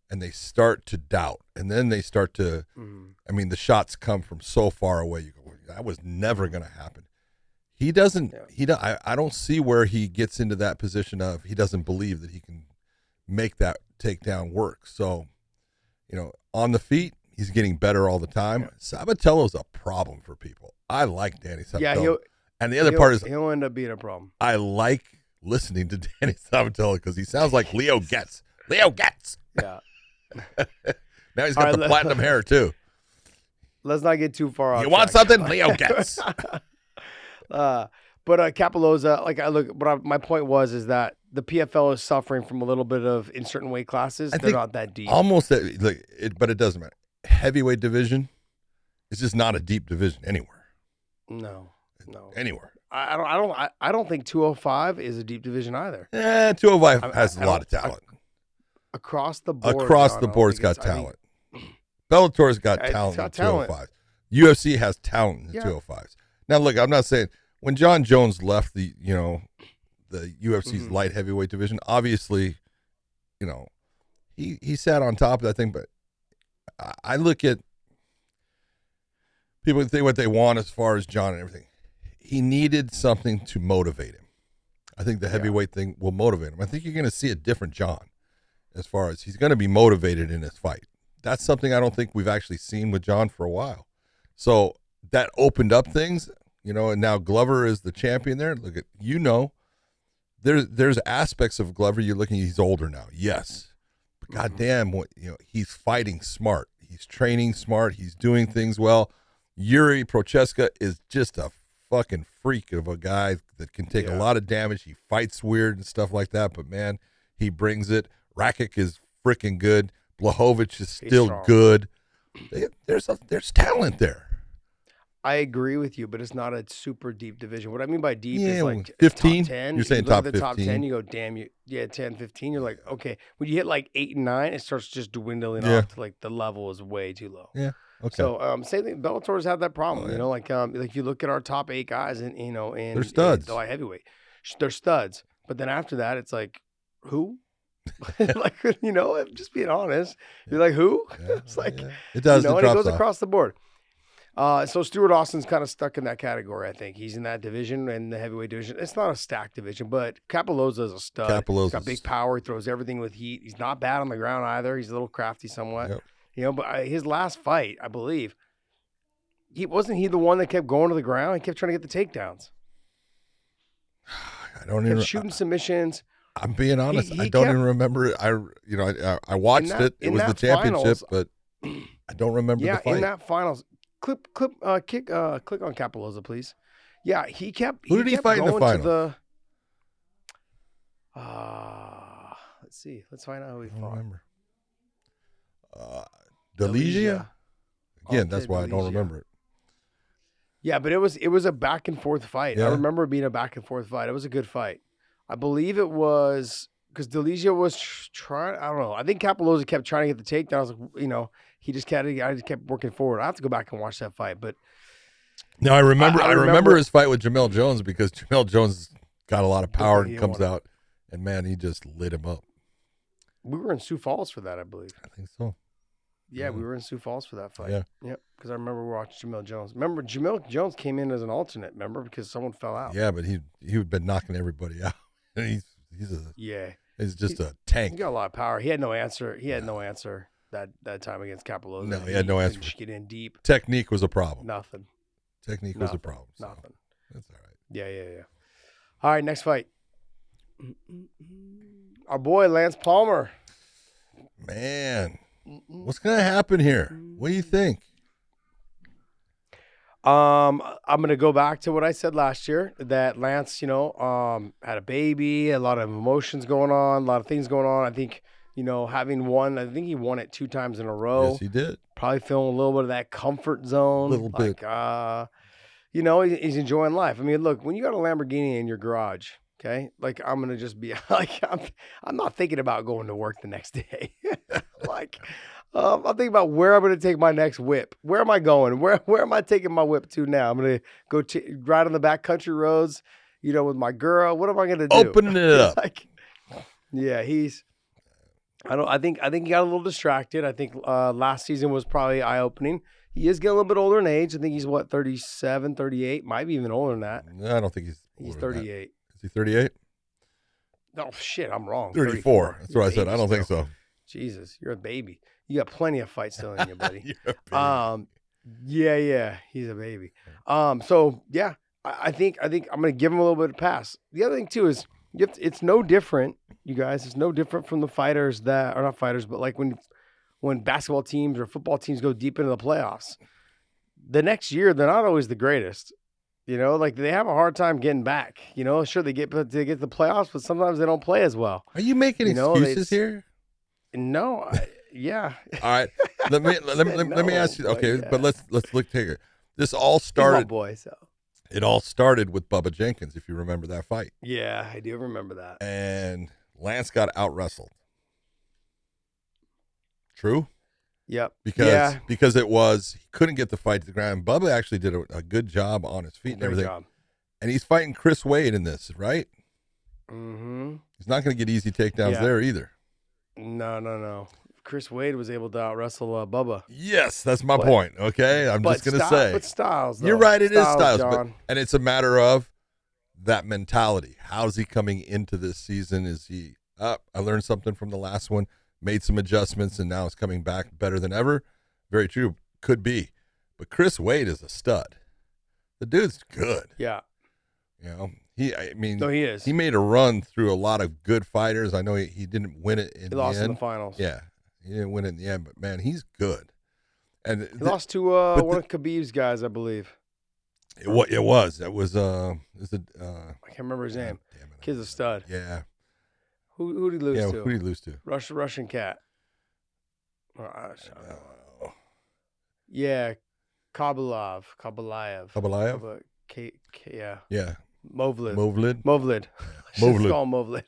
and they start to doubt, and then they start to. Mhm. I mean, the shots come from so far away. You go, that was never going to happen. He doesn't. Yeah. He. don't- I. I don't see where he gets into that position of he doesn't believe that he can make that takedown work. So, you know, on the feet, he's getting better all the time. Sabatello's a problem for people. I like Danny Sabatello. Yeah. He'll, and the other part is he'll end up being a problem. I like listening to *laughs* Danny Sabatello because he sounds like Leo Getz. Leo Getz. Yeah. *laughs* Now he's got right, the platinum hair too. Let's not get too far off. You want track. something? Leo Getz. *laughs* uh, but uh, Cappelozza, like I look, but I, my point was is that the PFL is suffering from a little bit of in certain weight classes. I they're not that deep. almost that like it, but it doesn't matter. Heavyweight division is just not a deep division anywhere. no, no. Anywhere. I, I don't. I don't. I, I don't think 205 is a deep division either. Eh, 205 I- has a lot of talent. Across the board, Across the don't board's think got it's- think- talent. Bellator's got It's talent in talent. 205. UFC has talent in the Yeah. 205s. Now look, I'm not saying when Jon Jones left the, you know, the UFC's Mhm. light heavyweight division, obviously, you know, he he sat on top of that thing, but I, I look at people can think what they want as far as John and everything. He needed something to motivate him. I think the heavyweight thing will motivate him. I think you're going to see a different John as far as he's going to be motivated in his fight. That's something I don't think we've actually seen with John for a while. So that opened up things, you know, and now Glover is the champion there. Look at you know, there's there's aspects of Glover you're looking he's older now. Yes. But mm-hmm. goddamn what you know, he's fighting smart. He's training smart. He's doing things well. Jiri Prochazka is just a fucking freak of a guy that can take a lot of damage. He fights weird and stuff like that, but man, he brings it. Rakic is freaking good. Blachowicz is still good. They- There's a, there's talent there. I agree with you, but it's not a super deep division. What I mean by deep Yeah, is like 15? top 10. You're saying you top the top 10, you go, damn, you, yeah, 10, 15. You're like, okay. When you hit like eight and nine, it starts just dwindling Yeah. off to like the level is way too low. Yeah. Okay. So um, same thing. Bellator's had that problem. Oh, yeah. You know, like um, like you look at our top eight guys, and you know, and They're studs. the light heavyweight, they're studs. But then after that, it's like, who? *laughs* like you know, just being honest, you're like who? *laughs* Yeah, it's like yeah. it does. you know, it and it goes off. across the board. Uh, so Stuart Austin's kind of stuck in that category. I think he's in that division in the heavyweight division. It's not a stacked division, but Cappelozza is a stud. He's Cappelozza's- got big power. He throws everything with heat. He's not bad on the ground either. He's a little crafty somewhat. Yep. You know, but uh, his last fight, I believe, he wasn't he the one that kept going to the ground. He kept trying to get the takedowns. *sighs* I don't even. shooting submissions. I'm being honest. he I don't kept- even remember. it. I you know I, I watched that- it. It was the championship, finals- *clears throat* but I don't remember yeah, the fight. in that finals, clip, clip, uh, kick, uh, click on Cappelozza, please. Yeah, he kept. Who did he fight in the? To the, uh, let's see. Let's find out who he I don't fought. remember. Uh, Delija. Delija. Again, that's Ante why I don't remember it. Yeah, but it was it was a back and forth fight. I remember it being a back and forth fight. It was a good fight. I believe it was because Delija was trying. I don't know. I think Cappelozza kept trying to get the takedown. I was like, you know, he just kept. I just kept working forward. I have to go back and watch that fight, but No, I remember. I I, remember, remember- his fight with Jamelle Jones because Jamelle Jones got a lot of power and comes out, and man, he just lit him up. we were in Sioux Falls for that. I believe. I think so. Yeah, we were in Sioux Falls for that fight. Yeah. Yep. Because I remember watching Jamelle Jones. Remember Jamelle Jones came in as an alternate. Remember because someone fell out. Yeah, but he he'd been knocking everybody out. And *laughs* he's he's a Yeah. he's just a tank. He got a lot of power. He had no answer. He had no answer that that time against Cappelozza. No, he had no answer. Just get in deep. Technique was a problem. Nothing. Technique was a problem. so Nothing. That's all right. Yeah, yeah, yeah. All right, next fight. Our boy Lance Palmer. Man, what's gonna happen here? What do you think? Um, I'm gonna go back to what I said last year that Lance, you know, um, had a baby, a lot of emotions going on, a lot of things going on. I think, you know, having won, I think he won it two times in a row. Yes, he did. Probably feeling a little bit of that comfort zone. A little bit. uh, you know, he- he's enjoying life. I mean, look, when you got a Lamborghini in your garage, okay, like I'm gonna just be *laughs* like, I'm, I'm not thinking about going to work the next day. *laughs* like, um, I'm thinking about where I'm gonna take my next whip. Where am I going? *laughs* Where where am I taking my whip to now? I'm gonna go ch- ride on the back country roads, you know, with my girl. What am I gonna do? Opening it *laughs* up. like, yeah, he's. I don't. I think. I think he got a little distracted. I think uh, last season was probably eye opening. He is getting a little bit older in age. I think he's what 37, 38, might be even older than that. I don't think he's. He's older than 38. Is he 38? Oh shit, I'm wrong. 34. That's what I said. I don't think so. Jesus, you're a baby. You got plenty of fight still in you, buddy. *laughs* You're a baby. Um, yeah, yeah, he's a baby. Um, so yeah, I, I think I think I'm gonna give him a little bit of pass. The other thing too is you to, it's no different, you guys. It's no different from the fighters that are not fighters, but like when when basketball teams or football teams go deep into the playoffs, the next year they're not always the greatest. You know, like they have a hard time getting back. You know, sure they get they get to the playoffs, but sometimes they don't play as well. Are you making you know, excuses here? No, I, yeah, All right. Let me *laughs* let me let, me- let me ask you. but Okay, yeah. but let's let's look here. This all started. boy. So It all started with Bubba Jenkins, if you remember that fight, yeah, I do remember that. and Lance got out wrestled. True. Yep. because yeah, because it was he couldn't get the fight to the ground. Bubba actually did a, a good job on his feet and great everything, job. and he's fighting Chris Wade in this, right? Mm-hmm. He's not going to get easy takedowns Yeah. there either. No, no, no. Chris Wade was able to out wrestle uh, Bubba. Yes, that's my But- point. Okay, I'm just going to Sty- say but Styles. you're right. It is Styles, but, and it's a matter of that mentality. How's he coming into this season? Is he up? I learned something from the last one, made some adjustments, and now it's coming back better than ever. Very true. Could be, but Chris Wade is a stud. The dude's good. yeah. You know, he. I mean, No, he is. he made a run through a lot of good fighters. I know he, he didn't win it in He lost end. in the finals. yeah, he didn't win in the end, but man, he's good. And He th- lost to uh, one the- of Khabib's guys, I believe. it, wa- it was. That was. Uh, is it? Uh, I can't remember his name. Damn it. Kid's a stud. Yeah. Who who did he lose Yeah. to? Who did he lose to? Rush, Russian cat. Oh, I- don't know. Yeah, Kabalov, Khaybulaev. Khaybulaev? Kaba- K, K, yeah, yeah. Movlid. Movlid. Movlid. *laughs* Movlid. Let's call him Movlid.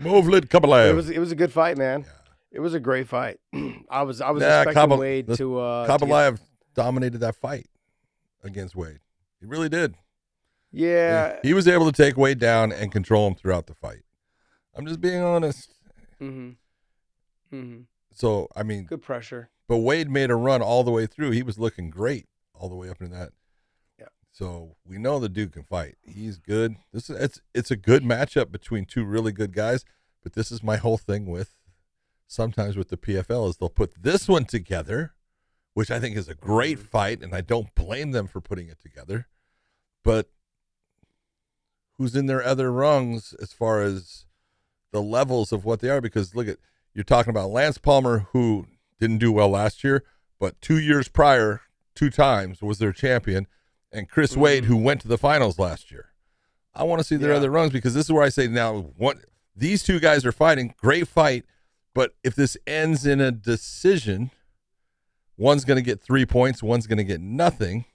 Movlid It Khaybulaev. was it was a good fight, man. Yeah. It was a great fight. *clears throat* I was I was Nah, expecting Kabal- Wade the- to uh to get- Khaybulaev dominated that fight against Wade. He really did. yeah. He was able to take Wade down and control him throughout the fight. I'm just being honest. Mm-hmm. Mm-hmm. So I mean, Good pressure. but Wade made a run all the way through. He was looking great all the way up into that. Yeah. So we know the dude can fight. He's good. This is it's it's a good matchup between two really good guys. But this is my whole thing with sometimes with the PFL is they'll put this one together, which I think is a great Mm-hmm. fight, and I don't blame them for putting it together. But who's in their other rungs as far as the levels of what they are? Because look at you're talking about Lance Palmer, who didn't do well last year, but two years prior, two times was their champion, and Chris Wade, who went to the finals last year. I want to see their Yeah. other rungs because this is where I say now, what these two guys are fighting, great fight, but if this ends in a decision, one's going to get three points, one's going to get nothing,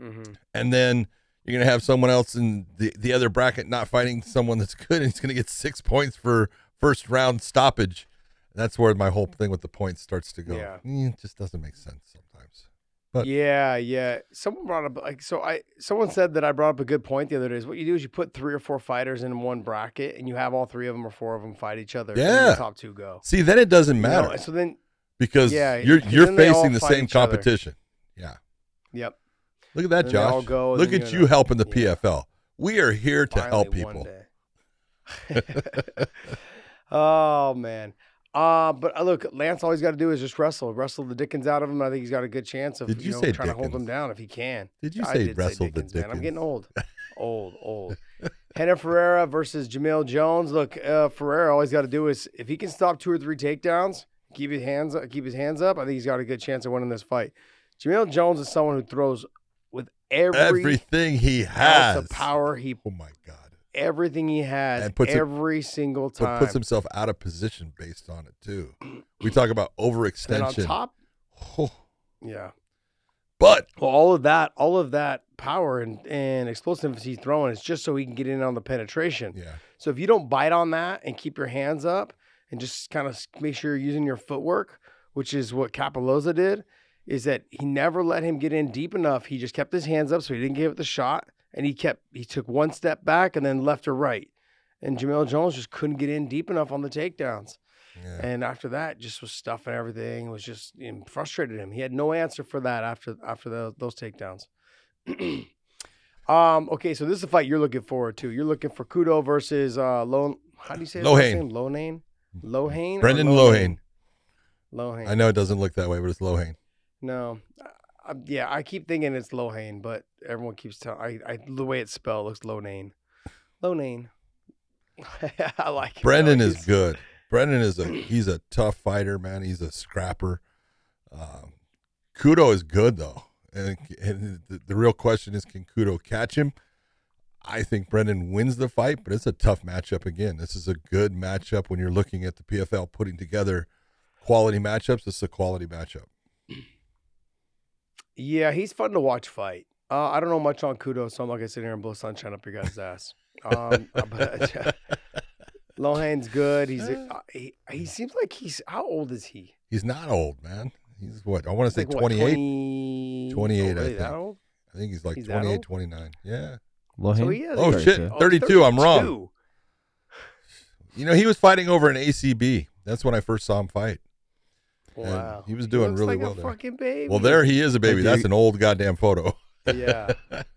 Mm-hmm. and then you're going to have someone else in the, the other bracket not fighting someone that's good, and he's going to get six points for first round stoppage. That's where my whole thing with the points starts to go. Yeah. Eh, it just doesn't make sense sometimes. But- yeah, yeah. Someone brought up like so. I someone said that I brought up a good point the other day. Is what you do is you put three or four fighters in one bracket, and you have all three of them or four of them fight each other. and Yeah. the top two go. See, then it doesn't You know, matter so then, because Yeah, you're you're then they all facing the same each other. competition. Yeah. yep. Look at that, Then they all Josh. go, Look at you know, helping the yeah. PFL. We are here to help Finally, one people. *laughs* oh man. Uh, but uh, look, Lance, all he's got to do is just wrestle, wrestle the Dickens out of him. I think he's got a good chance of Did you know, say trying to hold him down if he can. Did you I say did wrestle the Dickens, man. I'm getting old, old, old. Henna Ferreira versus Jamil Jones. Look, uh, Ferreira always got to do is if he can stop two or three takedowns, keep his hands keep his hands up. I think he's got a good chance of winning this fight. Jamil Jones is someone who throws with every Everything he has. of power. He Oh my. Everything he has And puts it- every single time. puts himself out of position based on it too. We *clears throat* talk about and on overextension. top, Oh, yeah. but Well, all of that, all of that power and, and explosiveness he's throwing is just so he can get in on the penetration. yeah, So if you don't bite on that and keep your hands up and just kind of make sure you're using your footwork, which is what Cappelozza did, is that he never let him get in deep enough. He just kept his hands up so he didn't give it the shot. And he kept he took one step back and then left or right. And Jamil Jones just couldn't get in deep enough on the takedowns. yeah. And after that, just was stuffing everything. Was just know, frustrated him. He had no answer for that after after the, those takedowns. *clears throat* um. Okay, so this is a fight you're looking forward to. You're looking for Kudo versus uh Lone. How do you say Lohane. name? Lohane. Lohane. Brendan Lohane. Lohane. I know it doesn't look that way, but it's Lohane. No. Yeah, I keep thinking it's Lohane, but everyone keeps telling. I, I the way it's spelled looks Lonane. Lonane. *laughs* I like it. Brendan is good. Brendan is a he's a tough fighter, man. He's a scrapper. Um, Kudo is good though, and, and the, the real question is, can Kudo catch him? I think Brendan wins the fight, but it's a tough matchup again. This is a good matchup when you're looking at the PFL putting together quality matchups. This is a quality matchup. Yeah, he's fun to watch fight. Uh, I don't know much on Kudo, so I'm not gonna sit here and blow sunshine up your guys' ass. Um, *laughs* but *laughs* Lohane's good. He's uh, he, he seems like he's how old is he? He's not old, man. He's what I want to say Like, what, 28. 20 28, Oh, I really, that think. old? I think he's like He's 28, 29. Yeah. Lohane? So he is. Oh, he's shit. 32. 32, I'm wrong. You know, he was fighting over an ACB. That's when I first saw him fight. And Wow, he was doing looks really like well a there. Fucking baby. Well, there he is a baby. That's an old goddamn photo. Yeah. *laughs*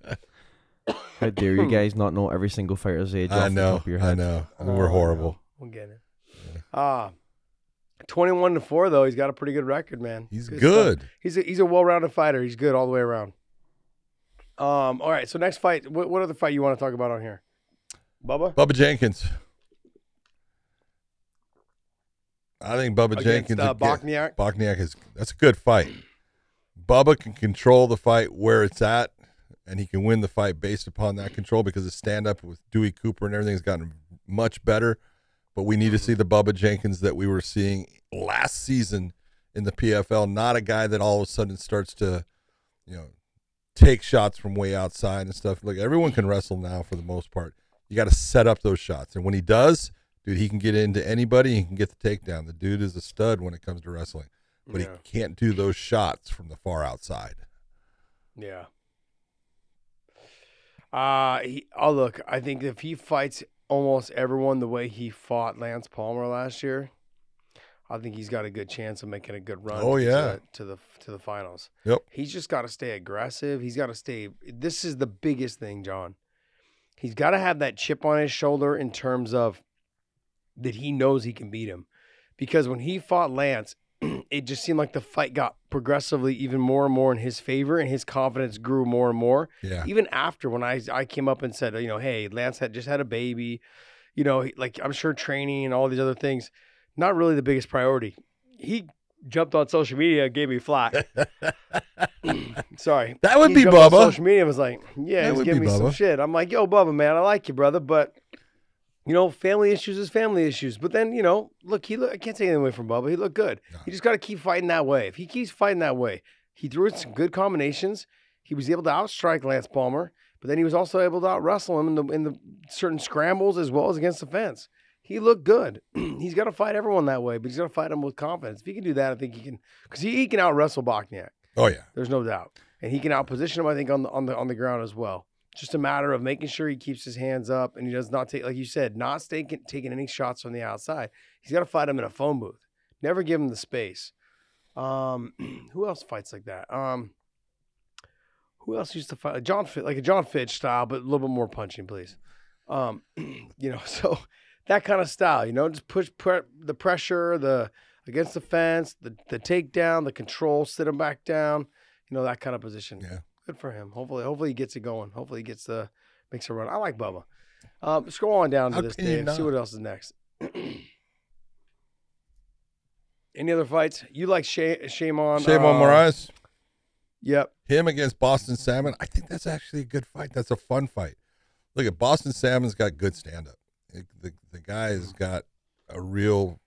How dare you guys not know every single fighter's age Hmm. I off the know. top of your I know. Oh, We're horrible. We'll get it. Ah, 21 to four though. He's got a pretty good record, man. He's stuff. good. He's a, he's a well-rounded fighter. He's good all the way around. Um. All right. So next fight. What, what other fight you want to talk about on here? Bubba. Bubba Jenkins. I think Bubba Against Jenkins. uh, Bochniak. Bochniak is that's a good fight. Bubba can control the fight where it's at, and he can win the fight based upon that control because his stand up with Dewey Cooper and everything's gotten much better. But we need to see the Bubba Jenkins that we were seeing last season in the PFL, not a guy that all of a sudden starts to, you know, take shots from way outside and stuff. Like everyone can wrestle now for the most part. You got to set up those shots, and when he does, dude, he can get into anybody. He can get the takedown. The dude is a stud when it comes to wrestling, but Yeah. he can't do those shots from the far outside. Yeah. Uh he oh look, I think if he fights almost everyone the way he fought Lance Palmer last year, I think he's got a good chance of making a good run. Oh, yeah. the- to the to the finals. Yep. He's just got to stay aggressive. He's got to stay. This is the biggest thing, John. He's got to have that chip on his shoulder in terms of that he knows he can beat him, because when he fought Lance, *clears throat* it just seemed like the fight got progressively even more and more in his favor, and his confidence grew more and more Yeah. even after when I I came up and said, you know, hey, Lance had just had a baby, you know, like I'm sure training and all these other things, not really the biggest priority. He jumped on social media, and gave me flack. *laughs* *clears throat* Sorry, That would He be Bubba. Social media was like, yeah, That he's giving me some shit. I'm like, yo, Bubba, man, I like you, brother, but you know, family issues is family issues. But then, you know, look, he look, I can't take anything away from Bubba. He looked good. No. You just got to keep fighting that way. If he keeps fighting that way, he threw in some good combinations. He was able to outstrike Lance Palmer, but then he was also able to out wrestle him in the in the certain scrambles as well as against the fence. He looked good. *clears throat* he's got to fight everyone that way, but he's got to fight them with confidence. If he can do that, I think he can, because he, he can out wrestle Bochniak. Oh yeah. There's no doubt, and he can outposition him. I think on the on the on the ground as well. Just a matter of making sure he keeps his hands up and he does not take, like you said, not taking taking any shots from the outside. He's got to fight him in a phone booth. Never give him the space. Um, *clears throat* who else fights like that? Um, who else used to fight John like a Jon Fitch style, but a little bit more punching, please. Um, *clears throat* you know, *laughs* so that kind of style, you know, just push pre- the pressure, the against the fence, the the takedown, the control, sit him back down, you know, that kind of position. Yeah. Good for him. Hopefully, hopefully he gets it going. Hopefully he gets the makes a run. I like Bubba. Um, scroll on down to How this, can you Dave. See not? what else is next. *clears throat* Any other fights? You like Shay, Shame on? Sheymon uh, Moraes. Yep. Him against Boston Salmon. I think that's actually a good fight. That's a fun fight. Look at Boston Salmon's got good stand up. The, the guy has got a real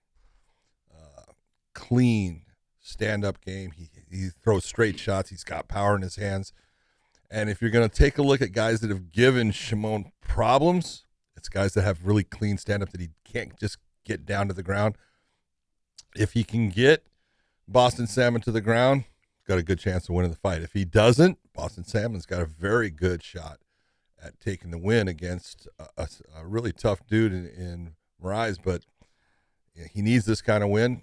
uh, clean stand up game. He, he throws straight shots. He's got power in his hands. And if you're going to take a look at guys that have given Sheymon problems, it's guys that have really clean stand up that he can't just get down to the ground. If he can get Boston Salmon to the ground, got a good chance of winning the fight. If he doesn't, Boston Salmon's got a very good shot at taking the win against a, a, a really tough dude in, in Moraes. But he needs this kind of win.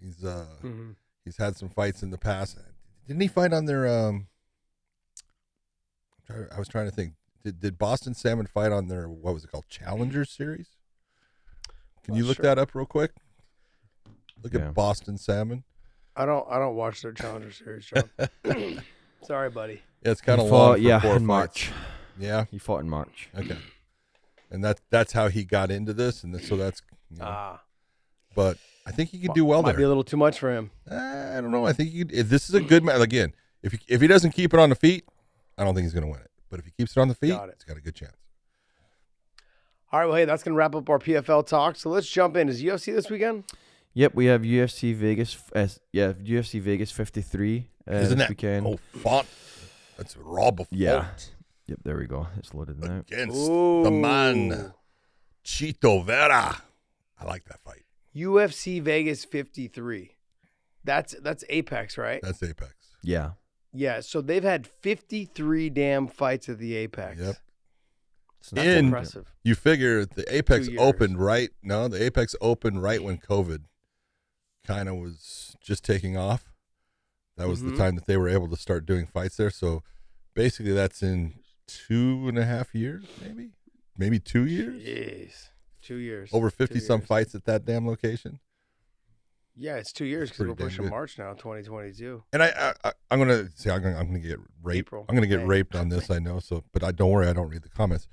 He's uh, Mhm. he's had some fights in the past. Didn't he fight on their? Um, I was trying to think. Did, did Boston Salmon fight on their what was it called Challenger Series? Can you look sure. that up real quick? Look Yeah. at Boston Salmon. I don't. I don't watch their Challenger Series, John. *laughs* *coughs* Sorry, buddy. Yeah, it's kind of fought- long. For yeah, four in fights. March. Yeah. He fought in March. Okay. And that that's how he got into this, and so that's. You know, Ah, but I think he could do well might there. be a little too much for him. Uh, I don't know. I think he could, if this is a good match again. If he, if he doesn't keep it on the feet, I don't think he's going to win it. But if he keeps it on the feet, Got it. he's got a good chance. All right. Well, hey, that's gonna wrap up our PFL talk. So let's jump in. Is UFC this weekend? Yep, we have UFC Vegas. f- Uh, yeah, UFC Vegas 53 uh, Isn't this that weekend. oh font? That's Rob before Yeah. Yep, there we go. It's loaded now. against the man Ooh. Chito Vera. I like that fight. UFC Vegas 53. That's that's Apex, right? That's Apex. Yeah. Yeah. So they've had 53 damn fights at the Apex. Yep. It's That's In- impressive. You figure the Apex opened right? No, the Apex opened right when COVID kind of was just taking off. That was Mhm. the time that they were able to start doing fights there. So basically, that's in two and a half years, maybe, maybe two years. Jeez. Two years. Over Two fifty some years. fights at that damn location. Yeah, it's two years because we're pushing good. March now, 2022. And I, I, I I'm gonna see. I'm gonna, I'm gonna get raped. April, I'm gonna get May. raped on this. *laughs* I know. So, but I don't worry. I don't read the comments.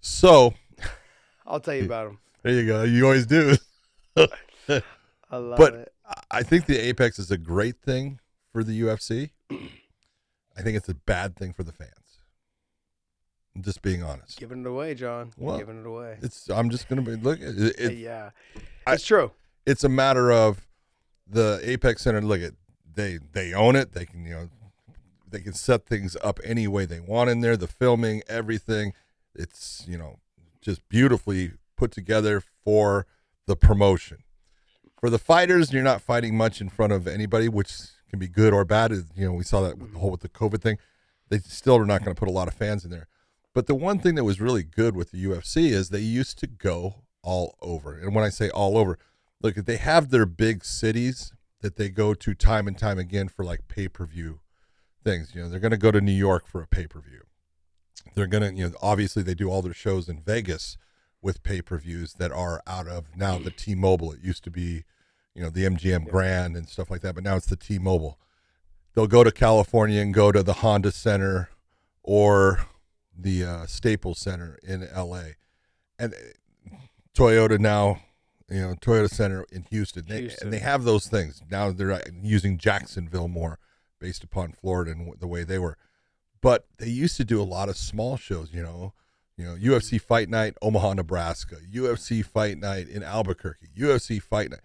So *laughs* I'll tell you about them. there you go. You always do. *laughs* I love But- it. I think the Apex is a great thing for the UFC. *clears throat* I think it's a bad thing for the fans. I'm just being honest. Giving it away, John. Well, Giving it away. It's. I'm just gonna be look. It, it, yeah. I- true. it's a matter of the Apex Center. Look at they they own it. They can you know they can set things up any way they want in there. The filming, everything, it's you know just beautifully put together for the promotion. For the fighters, you're not fighting much in front of anybody, which can be good or bad. You know, we saw that with the whole with the COVID thing. They still are not going to put a lot of fans in there. But the one thing that was really good with the UFC is they used to go all over. And when I say all over, look, they have their big cities that they go to time and time again for like pay per view things. You know, they're going to go to New York for a pay per view. They're going to, you know, obviously they do all their shows in Vegas with pay per views that are out of now the T Mobile. It used to be, you know, the MGM Grand and stuff like that, but now it's the T Mobile. They'll go to California and go to the Honda Center or the uh, Staples Center in LA. And uh, Toyota now, you know, Toyota Center in Houston. They, Houston. And they have those things. Now they're uh, using Jacksonville more based upon Florida and the way they were. But they used to do a lot of small shows, you know, you know, UFC Fight Night, Omaha, Nebraska, UFC Fight Night in Albuquerque, UFC Fight Night.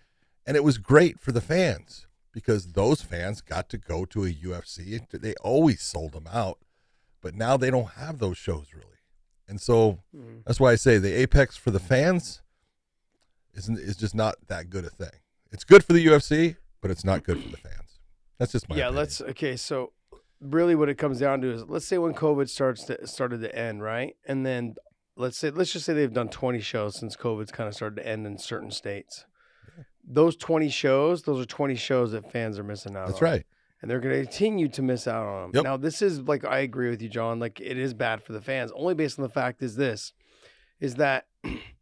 And it was great for the fans because those fans got to go to a UFC. They always sold them out, but now they don't have those shows really. And so Mm-hmm. that's why I say the Apex for the fans isn't is just not that good a thing. It's good for the UFC, but it's not good for the fans. That's just my yeah, opinion. let's okay, so really what it comes down to is let's say when COVID starts to started to end, right? And then let's say let's just say they've done 20 shows since COVID's kind of started to end in certain states. Those 20 shows, those are 20 shows that fans are missing out on. That's on. right. And they're going to continue to miss out on them. Yep. Now, this is like I agree with you, John. Like it is bad for the fans. Only based on the fact is this, is that *clears throat*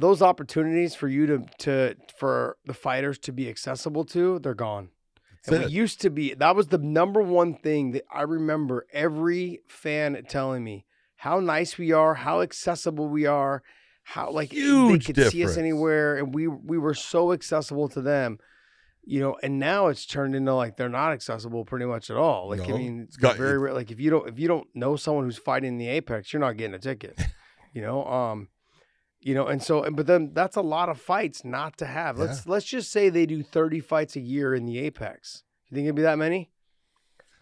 those opportunities for you to to for the fighters to be accessible to, they're gone. That's And it. we used to be that was the number one thing that I remember every fan telling me how nice we are, how accessible we are, how like Huge they could see us anywhere, and we we were so accessible to them. You know, and now it's turned into like they're not accessible pretty much at all. Like No, I mean, it's got- very rare. Like if you don't if you don't know someone who's fighting the apex, you're not getting a ticket. *laughs* you know, um, you know, and so but then that's a lot of fights not to have. Let's let's just say they do 30 fights a year in the apex. You think it'd be that many?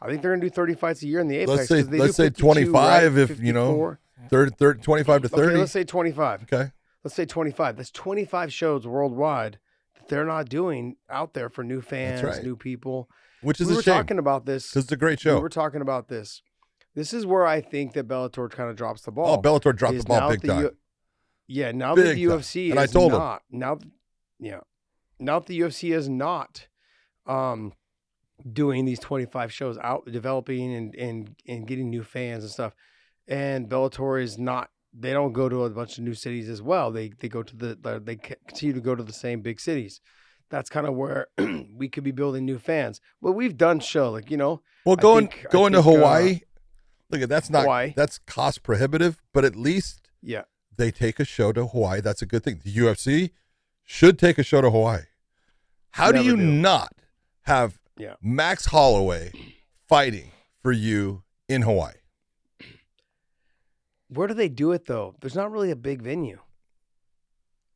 I think they're gonna do 30 fights a year in the apex. Let's say- let's say 25 right? if, you know, 54. 30, 30 25 to 30 Okay, 30. let's say 25. okay. Let's say 25. That's 25 shows worldwide that they're not doing out there for new fans, right. new people. Which is we a were shame talking about this. because it's a great show We were talking about this. This is where I think that Bellator kind of drops the ball. Oh, Bellator dropped the ball big the time. U- yeah, now Big that the time. UFC And I is told not now, yeah, now that the UFC is not um, doing these twenty five shows out, developing and and and getting new fans and stuff, and Bellator is not. They don't go to a bunch of new cities as well. They they go to the the- they continue to go to the same big cities. That's kind of where *clears throat* we could be building new fans. But we've done show like you know Well, going think- going to think, uh, Hawaii, look at that's not Hawaii. that's cost prohibitive, but at least yeah they take a show to Hawaii. That's a good thing. The UFC should take a show to Hawaii. How do you do. not have Yeah. Max Holloway fighting for you in Hawaii? Where do they do it though? There's not really a big venue.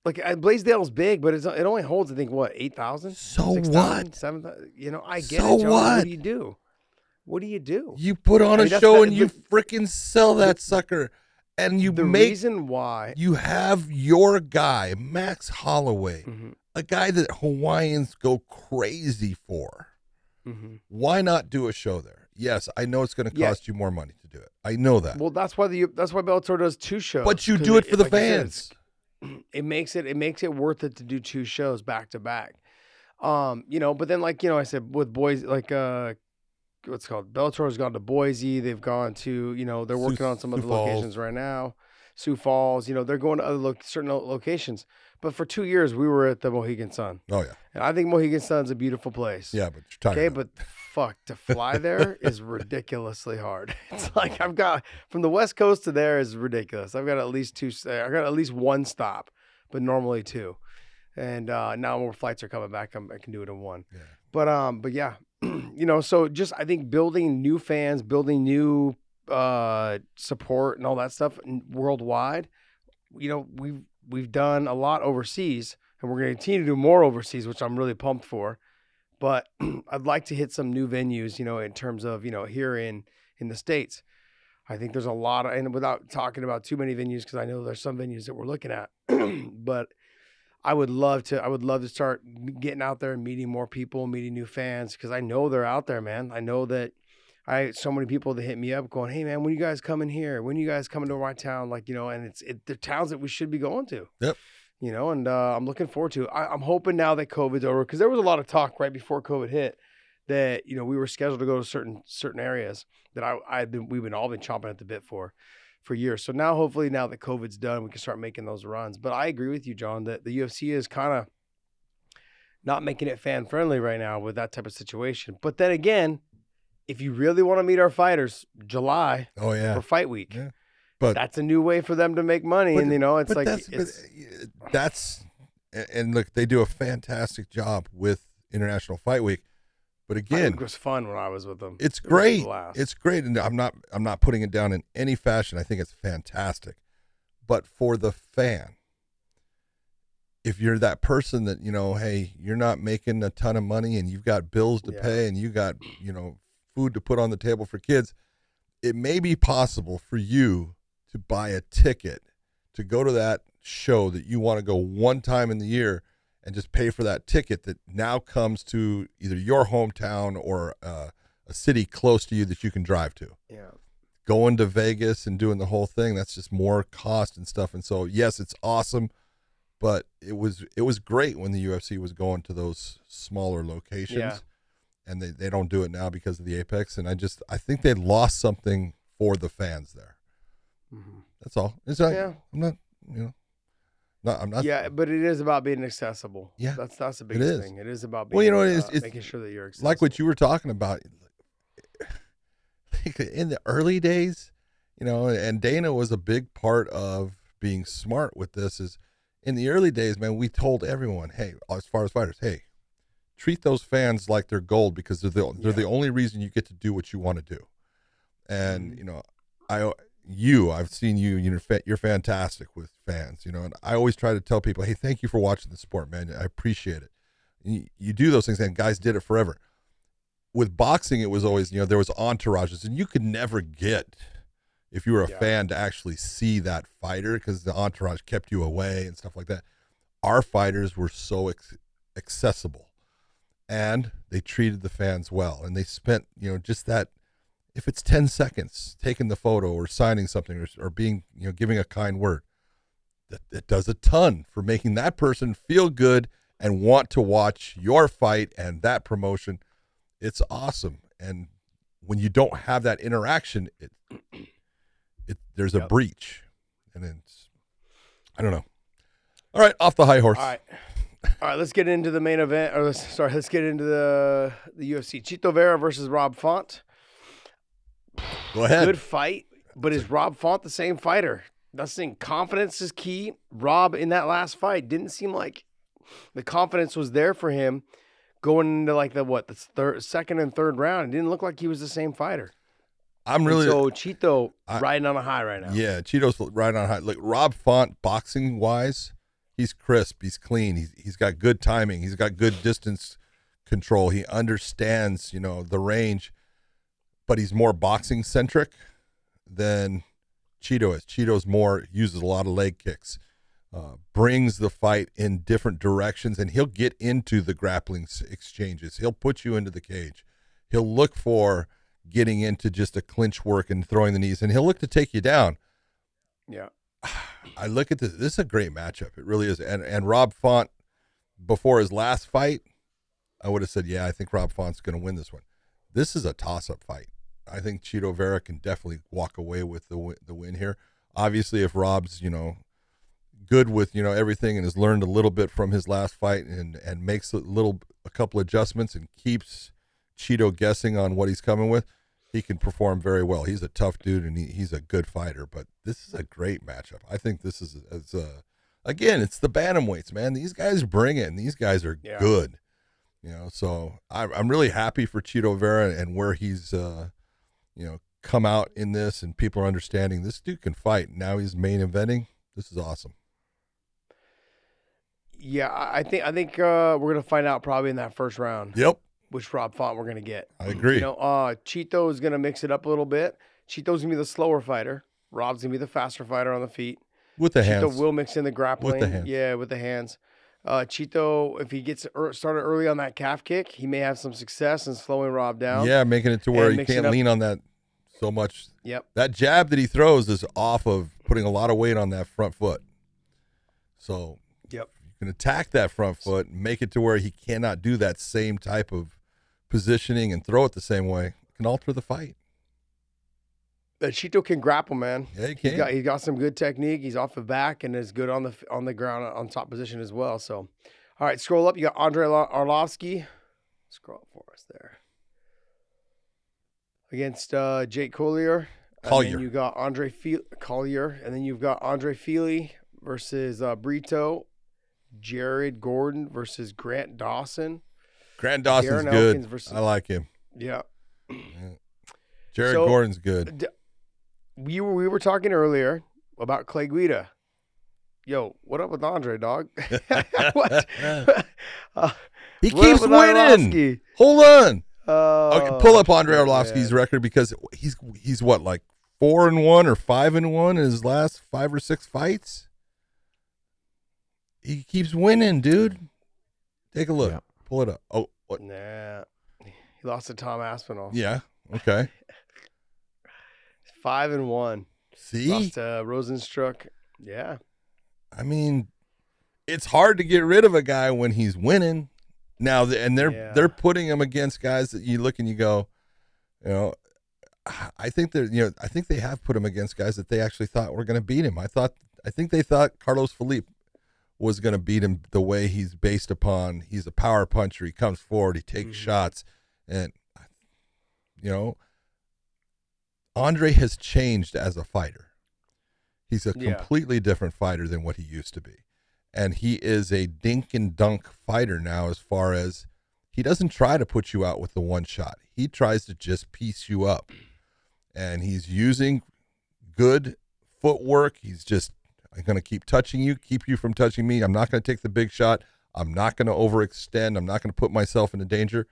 Like Blaisdell's big, but it's, it only holds I think what eight thousand. So what? Seven. You know, I get So it. John. what? What do you do? What do you do? You put on I a mean, that's show and you freaking sell that sucker, and you the make reason why. you have your guy Max Holloway, Mhm, a guy that Hawaiians go crazy for. mhm. Why not do a show there? Yes, I know it's going to Yeah. cost you more money to do it. I know that. Well, that's why the that's why Bellator does two shows. but you do it for the like I said, fans. *clears throat* it makes it it makes it worth it to do two shows back to back. Um, you know, but then like you know, I said with boys like uh what's called Bellator has gone to Boise. They've gone to you know they're Sioux- working on some Sioux other locations right now. Sioux Falls, you know, they're going to other lo- certain locations. But for two years, we were at the Mohegan Sun, Oh yeah, and I think Mohegan Sun's a beautiful place. yeah, but you're talking. Okay, but fuck, to fly there *laughs* is ridiculously hard. *laughs* It's like I've got from the west coast to there is ridiculous. I've got at least two. I got at least one stop, but normally two. And uh, now more flights are coming back. I'm, I can do it in one. Yeah. But um, but yeah, *clears throat* you know, so just I think building new fans, building new uh support and all that stuff worldwide. You know, we've we've done a lot overseas, and we're going to continue to do more overseas, which I'm really pumped for but *clears throat* I'd like to hit some new venues, you know, in terms of, you know, here in in the states. I think there's a lot of, and without talking about too many venues, because I know there's some venues that we're looking at, *clears throat* but I would love to, I would love to start getting out there and meeting more people, meeting new fans, because I know they're out there, man. I know that I so many people that hit me up going, "Hey, man, when you guys coming here? When you guys coming to my town?" Like, you know, and it's it, the towns that we should be going to Yep. you know, and uh, I'm looking forward to. It. I, I'm hoping now that COVID's over because there was a lot of talk right before COVID hit that you know we were scheduled to go to certain certain areas that I I've been we've been all been chomping at the bit for for years. So now hopefully now that COVID's done, we can start making those runs. But I agree with you, John, that the UFC is kind of not making it fan friendly right now with that type of situation. But then again, if you really want to meet our fighters, July oh yeah, for fight week. Yeah. but That's a new way for them to make money, But- and you know it's like that's it's, uh, that's and look, they do a fantastic job with International Fight Week. But again, it was fun when I was with them. it's It great. It's great, and I'm not I'm not putting it down in any fashion. I think it's fantastic. But for the fan, if you're that person that you know, hey, you're not making a ton of money and you've got bills to Yeah. pay and you got you know food to put on the table for kids, it may be possible for you to buy a ticket to go to that show that you want to go one time in the year and just pay for that ticket that now comes to either your hometown or uh, a city close to you that you can drive to. yeah. Going to Vegas and doing the whole thing, that's just more cost and stuff. And so, yes, it's awesome, but it was it was great when the UFC was going to those smaller locations. Yeah. And they, they don't do it now because of the Apex. And I just I think they lost something for the fans there. Mhm. That's all. It's not, Yeah. I'm not, you know, not, I'm not. yeah, but it is about being accessible. Yeah, that's that's the it biggest is. thing. It is about being. Well, you know, uh, it's- it's making sure that you're accessible. like what you were talking about. *laughs* In the early days, you know, and Dana was a big part of being smart with this. Is in the early days, man, we told everyone, hey, as far as fighters, hey, treat those fans like they're gold because they're the they're the only reason you get to do what you want to do. And you know, I you I've seen you you're you're fantastic with fans, you know, and I always try to tell people, hey, thank you for watching the sport, man. I appreciate it. You, you do those things, and guys did it forever. With boxing, it was always you know there was entourages, and you could never get if you were a Yeah. fan to actually see that fighter because the entourage kept you away and stuff like that. Our fighters were so ex- accessible and they treated the fans well and they spent, you know, just that if it's 10 seconds taking the photo or signing something or, or being, you know, giving a kind word, that, that does a ton for making that person feel good and want to watch your fight and that promotion. It's awesome. And when you don't have that interaction, it it there's a Yep. breach, and it's I don't know. All right, off the high horse. All right. All right, let's get into the main event. Or let's, sorry, let's get into the the UFC. Chito Vera versus Rob Font. Go ahead. Good fight, but is Rob Font the same fighter? That's the thing. Confidence is key. Rob in that last fight didn't seem like the confidence was there for him going into like the what the third, second and third round. It didn't look like he was the same fighter. I'm And really so Chito I- riding on a high right now. yeah. Chito's right on high. Look, Rob Font boxing wise, he's crisp. He's clean. He's he's got good timing. He's got good distance control. He understands you know the range, but he's more boxing centric than Chito is. Chito's more uses a lot of leg kicks. uh, brings the fight in different directions, and he'll get into the grappling exchanges. He'll put you into the cage. He'll look for getting into just a clinch work and throwing the knees, and he'll look to take you down. Yeah. *sighs* I look at this. This is a great matchup. It really is. And and Rob Font, before his last fight, I would have said, yeah, I think Rob Font's going to win this one. This is a toss-up fight. I think Chito Vera can definitely walk away with the win, the win here. Obviously, if Rob's you know good with you know everything and has learned a little bit from his last fight and and makes a little a couple adjustments and keeps Chito guessing on what he's coming with, he can perform very well. He's a tough dude and he, he's a good fighter. But this is a great matchup. I think this is as uh, again, it's the bantamweights, man. These guys bring it. And these guys are Yeah. good. You know, so I'm I'm really happy for Chito Vera and where he's uh, you know come out in this and people are understanding this dude can fight. Now he's main eventing. This is awesome. Yeah, I think I think uh, we're gonna find out probably in that first round Yep, which Rob Font we're gonna get. I agree. You know, uh, Chito is gonna mix it up a little bit. Chito's gonna be the slower fighter. Rob's gonna be the faster fighter on the feet. with the Chito hands. will mix in the grappling. With the hands. Yeah, with the hands. Uh, Chito, if he gets er- started early on that calf kick, he may have some success in slowing Rob down. yeah, making it to where you can't lean on that so much. Yep. That jab that he throws is off of putting a lot of weight on that front foot. So Yep. you can attack that front foot, make it to where he cannot do that same type of positioning and throw it the same way. It can alter the fight. But Chito can grapple, man. Yeah, he can. got he got some good technique. He's off the back and is good on the on the ground on top position as well. So, all right, scroll up. You got Andre Arlo- Arlovsky. Scroll up for us there against uh, Jake Collier. And Collier. you got Andre Fe- Collier, and then you've got Andre Fili versus uh, Brito. Jared Gordon versus Grant Dawson. Grant Dawson's Darren good. Versus- I like him. Yeah. Jared So- Gordon's good. D- we were we were talking earlier about Clay Guida. Yo, what up with Andre, dog? *laughs* what? *laughs* Uh, He keeps with winning. Arlovsky? Hold on. Oh, Okay, pull up Andre man. Record because he's he's what like four and one or five and one in his last five or six fights. He keeps winning, dude. Take a look. Yeah. Pull it up. Oh, what? Nah, he lost to Tom Aspinall. Yeah. Okay. Five and one. See, Lost to Rozenstruik. Yeah. I mean, it's hard to get rid of a guy when he's winning. Now, and they're Yeah. they're putting him against guys that you look and you go, you know, I think they're you know I think they have put him against guys that they actually thought were going to beat him. I thought I think they thought Carlos Felipe was going to beat him the way he's based upon. He's a power puncher. He comes forward. He takes Mhm. shots, and you know, Andre has changed as a fighter. He's a Yeah. completely different fighter than what he used to be. And he is a dink and dunk fighter now, as far as he doesn't try to put you out with the one shot. He tries to just piece you up. And he's using good footwork. He's just, I'm going to keep touching you, keep you from touching me. I'm not going to take the big shot. I'm not going to overextend. I'm not going to put myself into danger.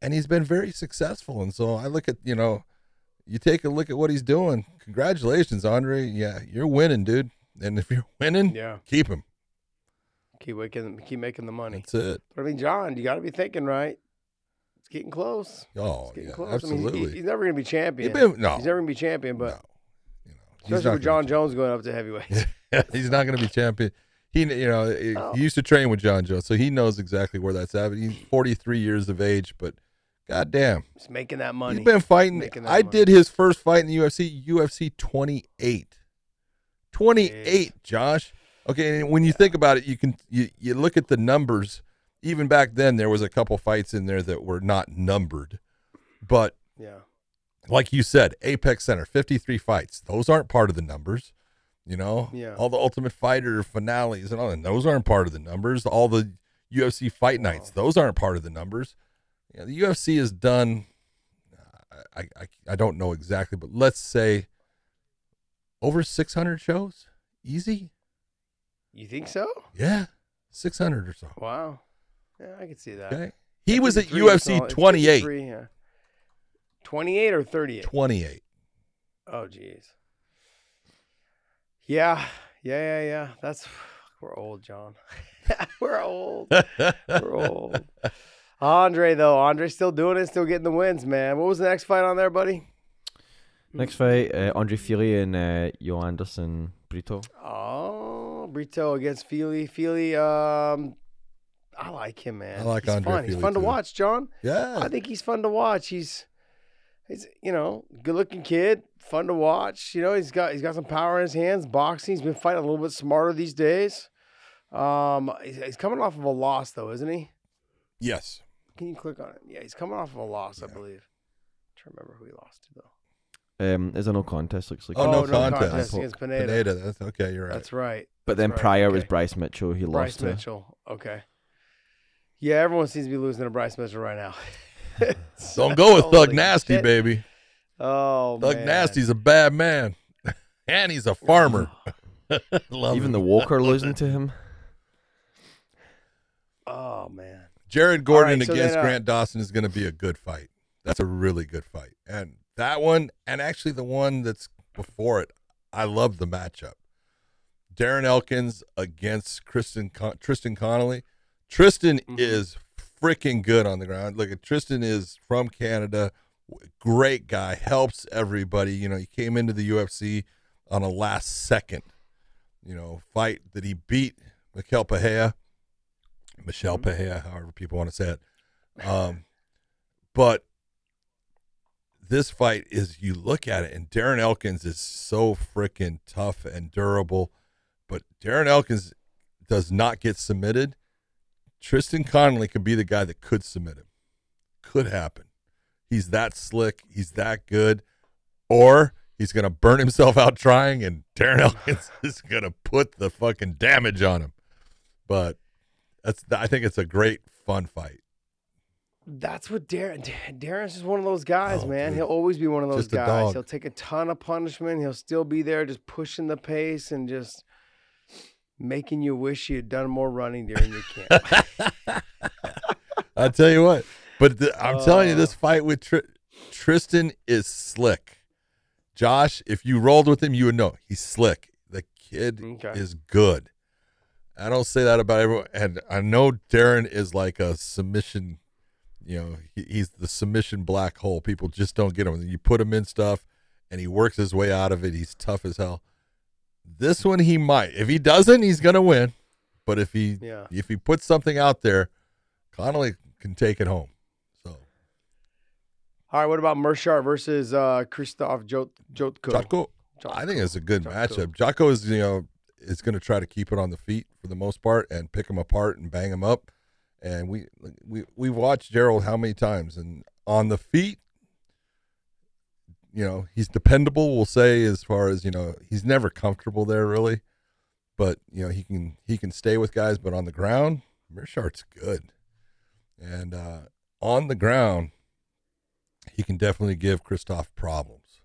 And he's been very successful. And so I look at, you know, you take a look at what he's doing. Congratulations, Andre. Yeah, you're winning, dude. And if you're winning, Yeah. keep him. Keep making keep making the money. That's it. But I mean, John, you got to be thinking right. It's getting close. Oh, It's getting yeah, close. I absolutely. mean, he- he's never going to be champion. He's been- no. He's never going to be champion, but no, you know, especially with Jon Jones going up to heavyweight. *laughs* he's not going to be champion. He, you know, he- Oh. he used to train with Jon Jones, so he knows exactly where that's at. He's 43 years of age, but goddamn, He's making that money. he's been fighting. Making that I money. did his first fight in the UFC, UFC 28. 28, Josh. Okay, and when you think about it, you can you, you look at the numbers. Even back then, there was a couple fights in there that were not numbered, but yeah. like you said, Apex Center, 53 fights. Those aren't part of the numbers. You know, Yeah. all the Ultimate Fighter finales and all that, those aren't part of the numbers. All the UFC fight nights, those aren't part of the numbers. You know, the UFC has done, I, I, I don't know exactly, but let's say over 600 shows. Easy. You think so? Yeah. 600 or so. Wow. Yeah, I can see that. Okay. He was at UFC all- it's 28, yeah. 28 or 38? 28. Oh, jeez. Yeah. Yeah, yeah, yeah. That's, *sighs* we're old, John. *laughs* we're old. *laughs* We're old. Andre, though. Andre's still doing it, still getting the wins, man. What was the next fight on there, buddy? Next fight, uh, Andre Fili and uh, Joanderson Brito. Oh, Brito against Fili. Fili, um, I like him, man. I like he's Andre fun. He's Fili, fun to watch, John. Yeah. I think he's fun to watch. He's he's you know good looking kid, fun to watch. You know he's got he's got some power in his hands. Boxing. He's been fighting a little bit smarter these days. Um, he's, he's coming off of a loss though, isn't he? yes. Can you click on it? Yeah, he's coming off of a loss, I believe. trying to remember who he lost to though. Um, is a no contest. Looks like. Oh, Oh, no, no contest. contest against Pineda. Pineda. That's okay. You're right. That's right. But then That's right, prior was okay. Bryce Mitchell. He Bryce lost to. Mitchell. Okay. Yeah, everyone seems to be losing to Bryce Mitchell right now. *laughs* Don't go with *laughs* Thug Holy Nasty, shit. baby. Oh man. Thug man. Nasty's a bad man, *laughs* and he's a farmer. *sighs* Love Even him. the Walker losing to him. Oh man. Jared Gordon right, so against then, uh, Grant Dawson is going to be a good fight. That's a really good fight, and that one, and actually the one that's before it, I love the matchup. Darren Elkins against Kristen Con- Tristan Connelly. Tristan Mm-hmm. is freaking good on the ground. Look, Tristan is from Canada, great guy, helps everybody. You know, he came into the UFC on a last second, you know, fight that he beat Mikel Pahea, Michelle Mm-hmm. Pahea, however people want to say it. Um, but this fight is you look at it, and Darren Elkins is so freaking tough and durable, but Darren Elkins does not get submitted. Tristan Connelly could be the guy that could submit him. Could happen. He's that slick. He's that good. Or he's going to burn himself out trying, and Darren *laughs* Elkins is going to put the fucking damage on him. But that's I think it's a great fun fight. That's what Darren. Darren's just one of those guys, Oh, man. dude. He'll always be one of those Just guys. He'll take a ton of punishment. He'll still be there, just pushing the pace and just making you wish you had done more running during your camp. *laughs* I tell you what, but the, I'm telling you, Oh. this fight with Tr- Tristan is slick. Josh, if you rolled with him, you would know he's slick. The kid Okay. is good. I don't say that about everyone, and I know Darren is like a submission. You know, he, he's the submission black hole. People just don't get him. You put him in stuff, and he works his way out of it. He's tough as hell. This one he might. If he doesn't, he's gonna win. But if he Yeah. if he puts something out there, Connelly can take it home. So All right, what about Meerschaert versus uh, Christoph Jot- Jotko? Jocko, I think it's a good Jotko. matchup. Jotko is you know is going to try to keep it on the feet for the most part and pick him apart and bang him up. And we we we've watched Gerald how many times and on the feet. you know, he's dependable. We'll say as far as you know, he's never comfortable there really, but you know he can he can stay with guys. But on the ground, Meerschaert's good, and uh, on the ground, he can definitely give Christoph problems.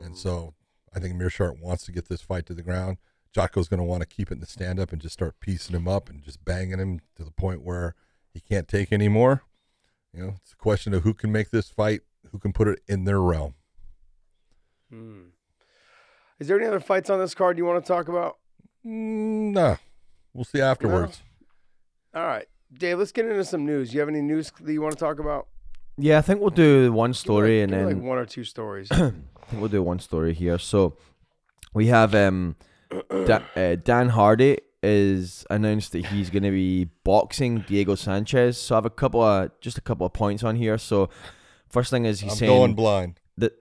And so I think Meerschaert wants to get this fight to the ground. Jotko's going to want to keep it in the stand up and just start piecing him up and just banging him to the point where he can't take anymore. You know, it's a question of who can make this fight, who can put it in their realm. Hmm. Is there any other fights on this card you want to talk about? Mm, nah, we'll see afterwards. All right, Dave. Let's get into some news. You have any news that you want to talk about? Yeah, I think we'll do one story like- and then like one or two stories. I think *clears throat* we'll do one story here. So we have um da- uh, Dan Hardy is announced that he's going to be boxing Diego Sanchez. So I have a couple of just a couple of points on here. So first thing is he's I'm saying going blind. that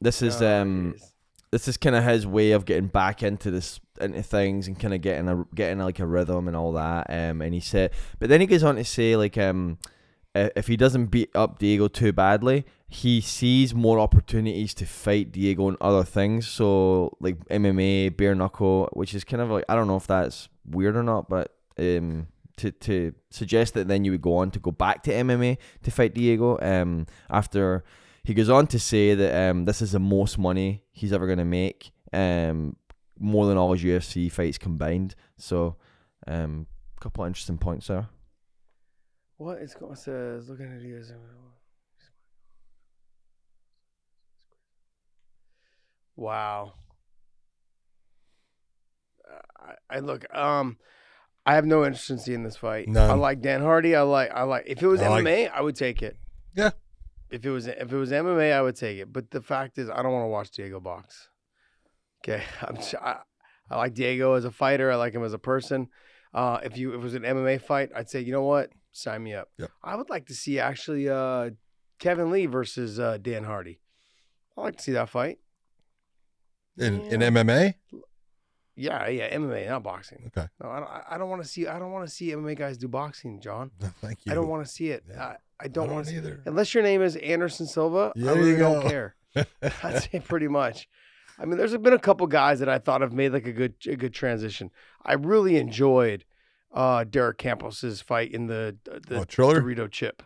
this is Oh, um jeez. this is kind of his way of getting back into this into things and kind of getting a getting like a rhythm and all that. Um, and he said, but then he goes on to say like um, i- if he doesn't beat up Diego too badly, he sees more opportunities to fight Diego in other things. So like MMA, bare knuckle, which is kind of like I don't know if that's weird or not, but um. To, to suggest that then you would go on to go back to MMA to fight Diego um after he goes on to say that um, this is the most money he's ever going to make, um, more than all his UFC fights combined. So, um, a couple of interesting points there. What it's going says? Looking at you. Wow. Uh, I, I look. Um, I have no interest in seeing this fight. None. I like Dan Hardy. I like. I like. If it was I like- MMA, I would take it. Yeah. If it was if it was MMA, I would take it. But the fact is, I don't want to watch Diego box. Okay, *laughs* I'm. I like Diego as a fighter. I like him as a person. Uh, if you if it was an MMA fight, I'd say you know what, sign me up. Yep. I would like to see actually uh, Kevin Lee versus uh, Dan Hardy. I like to see that fight. In in MMA? Yeah, yeah, MMA, not boxing. Okay. No, I don't. I- I don't want to see. I don't want to see MMA guys do boxing, John. *laughs* Thank you. I don't want to see it. Yeah. I, I don't, want to see either. Unless your name is Anderson Silva, I really don't care. *laughs* That's it, pretty much. I mean, there's been a couple guys that I thought have made like a good a good transition. I really enjoyed uh Derek Campos's fight in the the Oh, Triller? Dorito chip.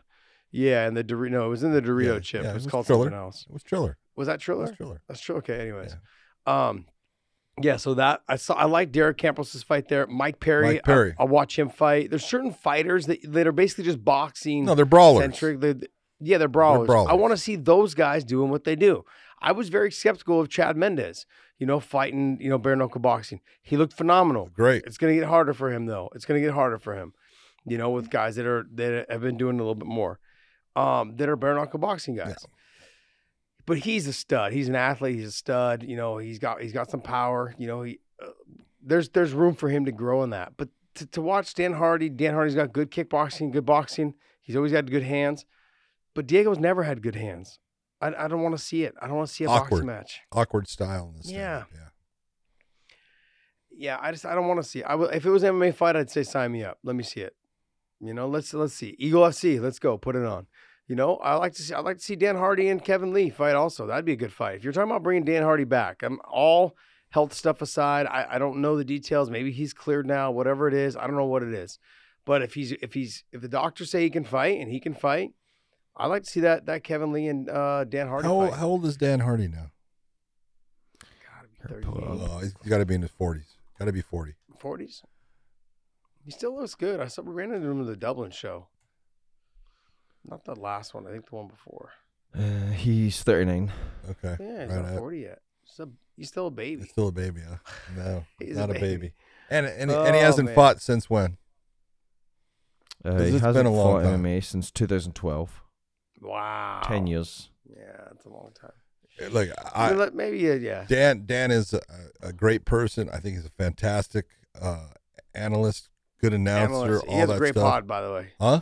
Yeah, and the Dorito. No, it was in the Dorito Yeah, chip. yeah, it it was was called Triller. something else. It was Triller. Was that It Triller? was Triller. That's true. Okay. Anyways, um, yeah. So that I saw. I like Derek Campos's fight there. Mike Perry. Mike Perry. I, I watch him fight. There's certain fighters that that are basically just boxing No, they're brawlers. centric. They're, yeah, they're brawlers. I brawlers. want to see those guys doing what they do. I was very skeptical of Chad Mendes. You know, fighting. You know, bare knuckle boxing. He looked phenomenal. Great. It's gonna get harder for him though. It's gonna get harder for him. You know, with guys that are that have been doing a little bit more, um, that are bare knuckle boxing guys. But he's a stud. He's an athlete. He's a stud. You know, he's got he's got some power. You know, he uh, there's there's room for him to grow in that. But to, to watch Dan Hardy, Dan Hardy's got good kickboxing, good boxing. He's always had good hands. But Diego's never had good hands. I, I don't want to see it. I don't want to see a Awkward. boxing match. Awkward style Yeah. Yeah. Yeah, I just I don't want to see. It. I will, if it was an MMA fight, I'd say sign me up. Let me see it. You know, let's let's see Eagle FC. Let's go, put it on. You know, I like to see I like to see Dan Hardy and Kevin Lee fight. Also, that'd be a good fight. If you're talking about bringing Dan Hardy back, I'm all health stuff aside. I, I don't know the details. Maybe he's cleared now. Whatever it is, I don't know what it is. But if he's if he's if the doctors say he can fight and he can fight, I like to see that that Kevin Lee and uh, Dan Hardy How, fight. how old is Dan Hardy now? Gotta be 38. Oh, he's got to be in his 40s. Got to be 40. forties. He still looks good. I saw we ran into him at the Dublin show. Not the last one. I think the one before. Uh, he's 39. Okay. Yeah, he's right not at- forty yet. He's, a, he's still a baby. He's still a baby, huh? No, *laughs* He's not a a baby. baby. And and, and he Oh, hasn't man. fought since when? Uh, 'Cause he hasn't been a long fought time. MMA since 2012. Wow, 10 years. Yeah, that's a long time. Like I I, maybe yeah, yeah. Dan Dan is a, a great person. I think he's a fantastic uh, analyst, good announcer, Analyst. all He has a great stuff. pod, by the way. Huh?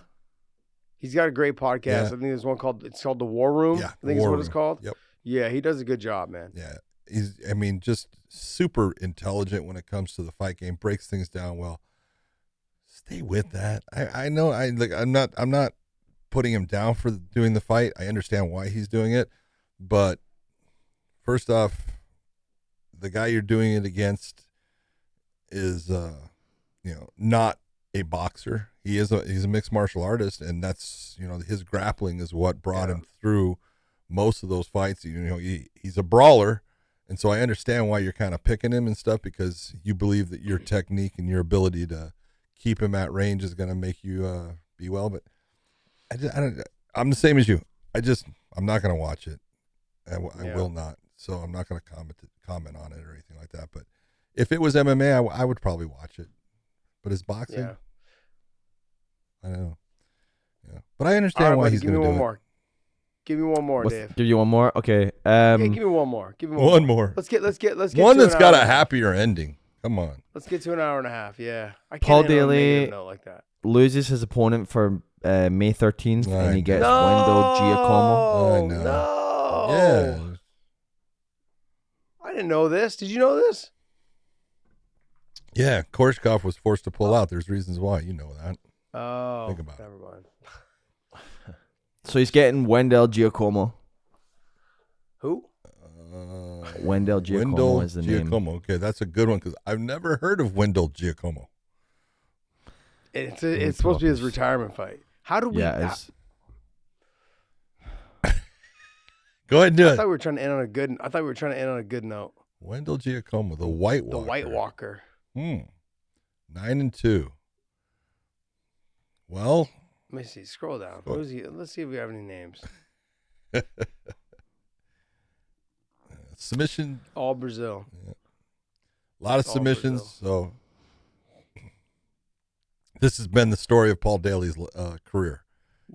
He's got a great podcast. Yeah. I think there's one called it's called the War Room. Yeah, I think War is what it's called. Yep. Yeah, he does a good job, man. Yeah. He's I mean just super intelligent when it comes to the fight game. Breaks things down well. Stay with that. I I know I like I'm not I'm not putting him down for doing the fight. I understand why he's doing it, but first off, the guy you're doing it against is, uh, you know, not a boxer. He is a he's a mixed martial artist, and that's you know his grappling is what brought him through most of those fights. You know, he he's a brawler, and so I understand why you're kind of picking him and stuff because you believe that your *clears throat* technique and your ability to keep him at range is going to make you uh, be well. But I, just, I don't. I'm the same as you. I just I'm not going to watch it. I, w- I Yeah. will not. So I'm not going to comment comment on it or anything like that. But if it was MMA, I, w- I would probably watch it. But it's boxing. Yeah. I don't know. Yeah, but I understand right, why buddy, he's give going me to one do more. Give me one more, What's- Dave. Give you one more. Okay. yeah, Um, give me one more. Give me it. one. One more. more. Let's get. Let's get. Let's get. One to an that's got hour a happier ending. Come on. Let's get to an hour and a half. Yeah. I can't Paul end on a negative Daley- like that. loses his opponent for uh, May 13th, I and he know. gets Wendell Giacomo. I know. No. Yeah. I didn't know this. Did you know this? Yeah. Korshkov was forced to pull out. There's reasons why. You know that. Oh. Think about it. never mind. *laughs* So he's getting Wendell Giacomo. Who? Uh, Wendell Giacomo Wendell is the name. Giacomo. Okay, that's a good one because I've never heard of Wendell Giacomo. It's a, it's supposed to be his retirement fight. How do we? Yeah, *laughs* Go ahead and do I it. I thought we were trying to end on a good. I thought we were trying to end on a good note. Wendell Giacomo, the White Walker. The White Walker. Hmm. Nine and two. Well, Let me see. Scroll down. Who's he? Let's see if we have any names. *laughs* submission. All Brazil. A lot of submissions. So this has been the story of Paul Daley's uh, career.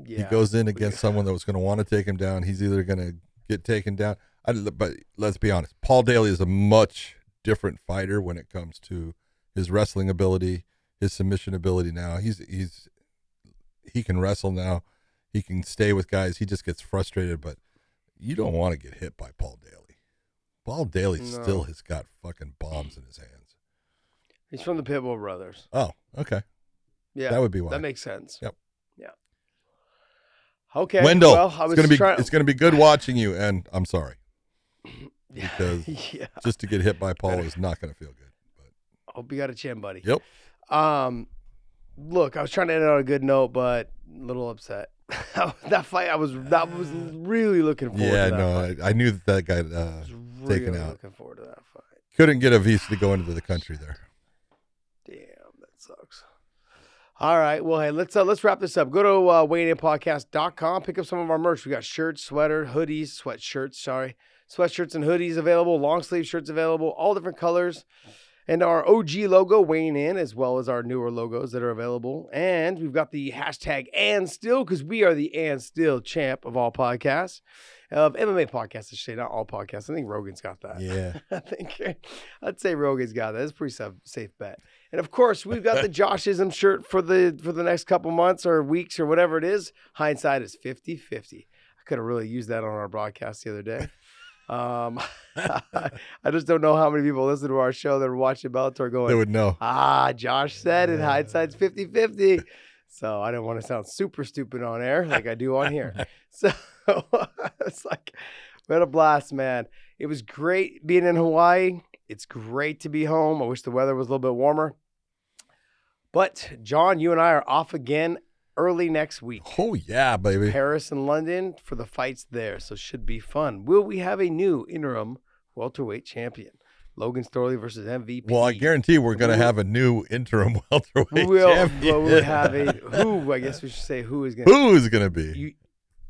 Yeah. He goes in against someone that was going to want to take him down. He's either going to get taken down. I, but let's be honest, Paul Daley is a much different fighter when it comes to his wrestling ability, his submission ability. Now he's he's he can wrestle now. He can stay with guys. He just gets frustrated, but you don't want to get hit by Paul Daley. Paul Daley No. still has got fucking bombs in his hands. He's from the Pitbull Brothers. Oh, okay. Yeah. That would be why. That makes sense. Yep. Yeah. Okay. Wendell, Well, I was it's gonna be trying. it's gonna be good watching you, and I'm sorry. *laughs* because- *laughs* yeah. Just to get hit by Paul is not gonna feel good. But Hope you got a chin, buddy. yep. Um, look, I was trying to end on a good note, but a little upset. *laughs* that fight, I was that was really looking forward. Yeah, to that no, fight. I, I knew that that guy uh, was taken out. Looking forward to that fight. couldn't get a visa to go into the country there. Damn, that sucks. All right, well, hey, let's uh, let's wrap this up. Go to uh, weighinginpodcast.com. Pick up some of our merch. We got shirts, sweater, hoodies, sweatshirts. Sorry, sweatshirts and hoodies available. Long sleeve shirts available, all different colors. And our OG logo weighing in, as well as our newer logos that are available. And we've got the hashtag and still, because we are the and still champ of all podcasts, of MMA podcasts, I should say, not all podcasts. I think Rogan's got that. Yeah. *laughs* I think *laughs* I'd say Rogan's got that. That's a pretty safe, safe bet. And of course, we've got the *laughs* Joshism shirt for the for the next couple months or weeks or whatever it is. Hindsight is 50-50. I could have really used that on our broadcast the other day. Um, I just don't know how many people listen to our show that are watching Bellator going. They would know. ah, Josh said it. Hindsight's 50-50. So I don't want to sound super stupid on air like I do on here. So *laughs* it's like had a blast, man. It was great being in Hawaii. It's great to be home. I wish the weather was a little bit warmer. But John, you and I are off again early next week. Oh yeah, baby. Paris and London for the fights there, so should be fun. Will we have a new interim welterweight champion? Logan Storley versus MVP. Well, I guarantee we're gonna have a new interim *laughs* welterweight we will. champion. Well, we'll have a who? I guess we should say who is going. to Who's gonna be? You,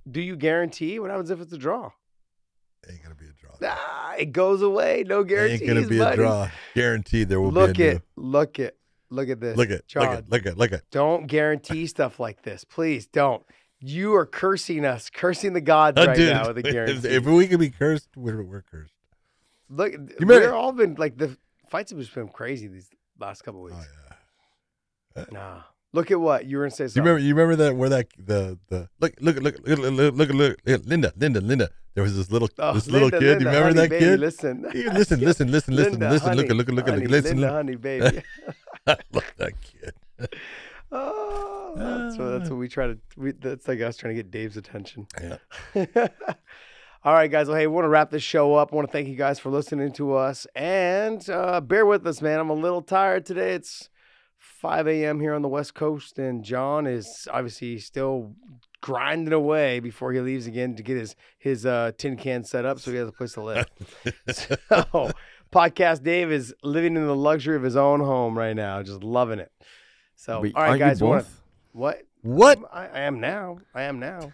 do you guarantee? What happens if it's a draw? Ain't gonna be a draw. Nah, it goes away. No guarantees. Ain't gonna be buddy. a draw. Guaranteed there will Look be a at, look at, look at this. Look at, John. look at, look at, look at. Don't guarantee *laughs* stuff like this, please. Don't. You are cursing us, cursing the gods Uh, right dude, now with a *laughs* guarantee. if we can be cursed, we're, we're cursed. look, remember- we're all been like the fights have just been crazy these last couple weeks. Oh yeah. Nah. Look at what you were gonna say. You remember? You remember that where that the the look look look look look look look, look, look Linda Linda Linda. There was this little Oh, this little kid. Linda, you remember honey, that baby, kid? Listen, listen, listen, listen, listen, Linda, listen. Look at look at look at listen. Linda, honey, baby. I love that kid. oh, that's what, that's what we try to. We, that's like us trying to get Dave's attention. Yeah. All right, guys. Well, hey, we want to wrap this show up. I want to thank you guys for listening to us. And uh, bear with us, man. I'm a little tired today. It's 5 a.m. here on the West Coast, and John is obviously still grinding away before he leaves again to get his his uh, tin can set up so he has a place to live. *laughs* so, podcast Dave is living in the luxury of his own home right now, just loving it. So, Wait, all right, guys. wanna- what? What? I, I am now. I am now.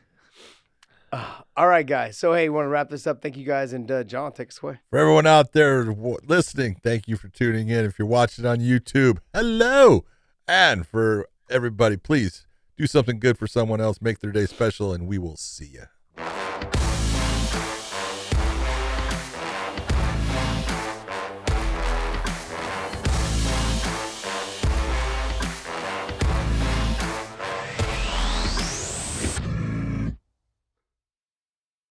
Uh, *sighs* all right, guys. So, hey, we want to wrap this up. Thank you guys. And uh, John, take us away. For everyone out there w- listening, thank you for tuning in. If you're watching on YouTube, hello. And for everybody, please do something good for someone else, make their day special, and we will see you.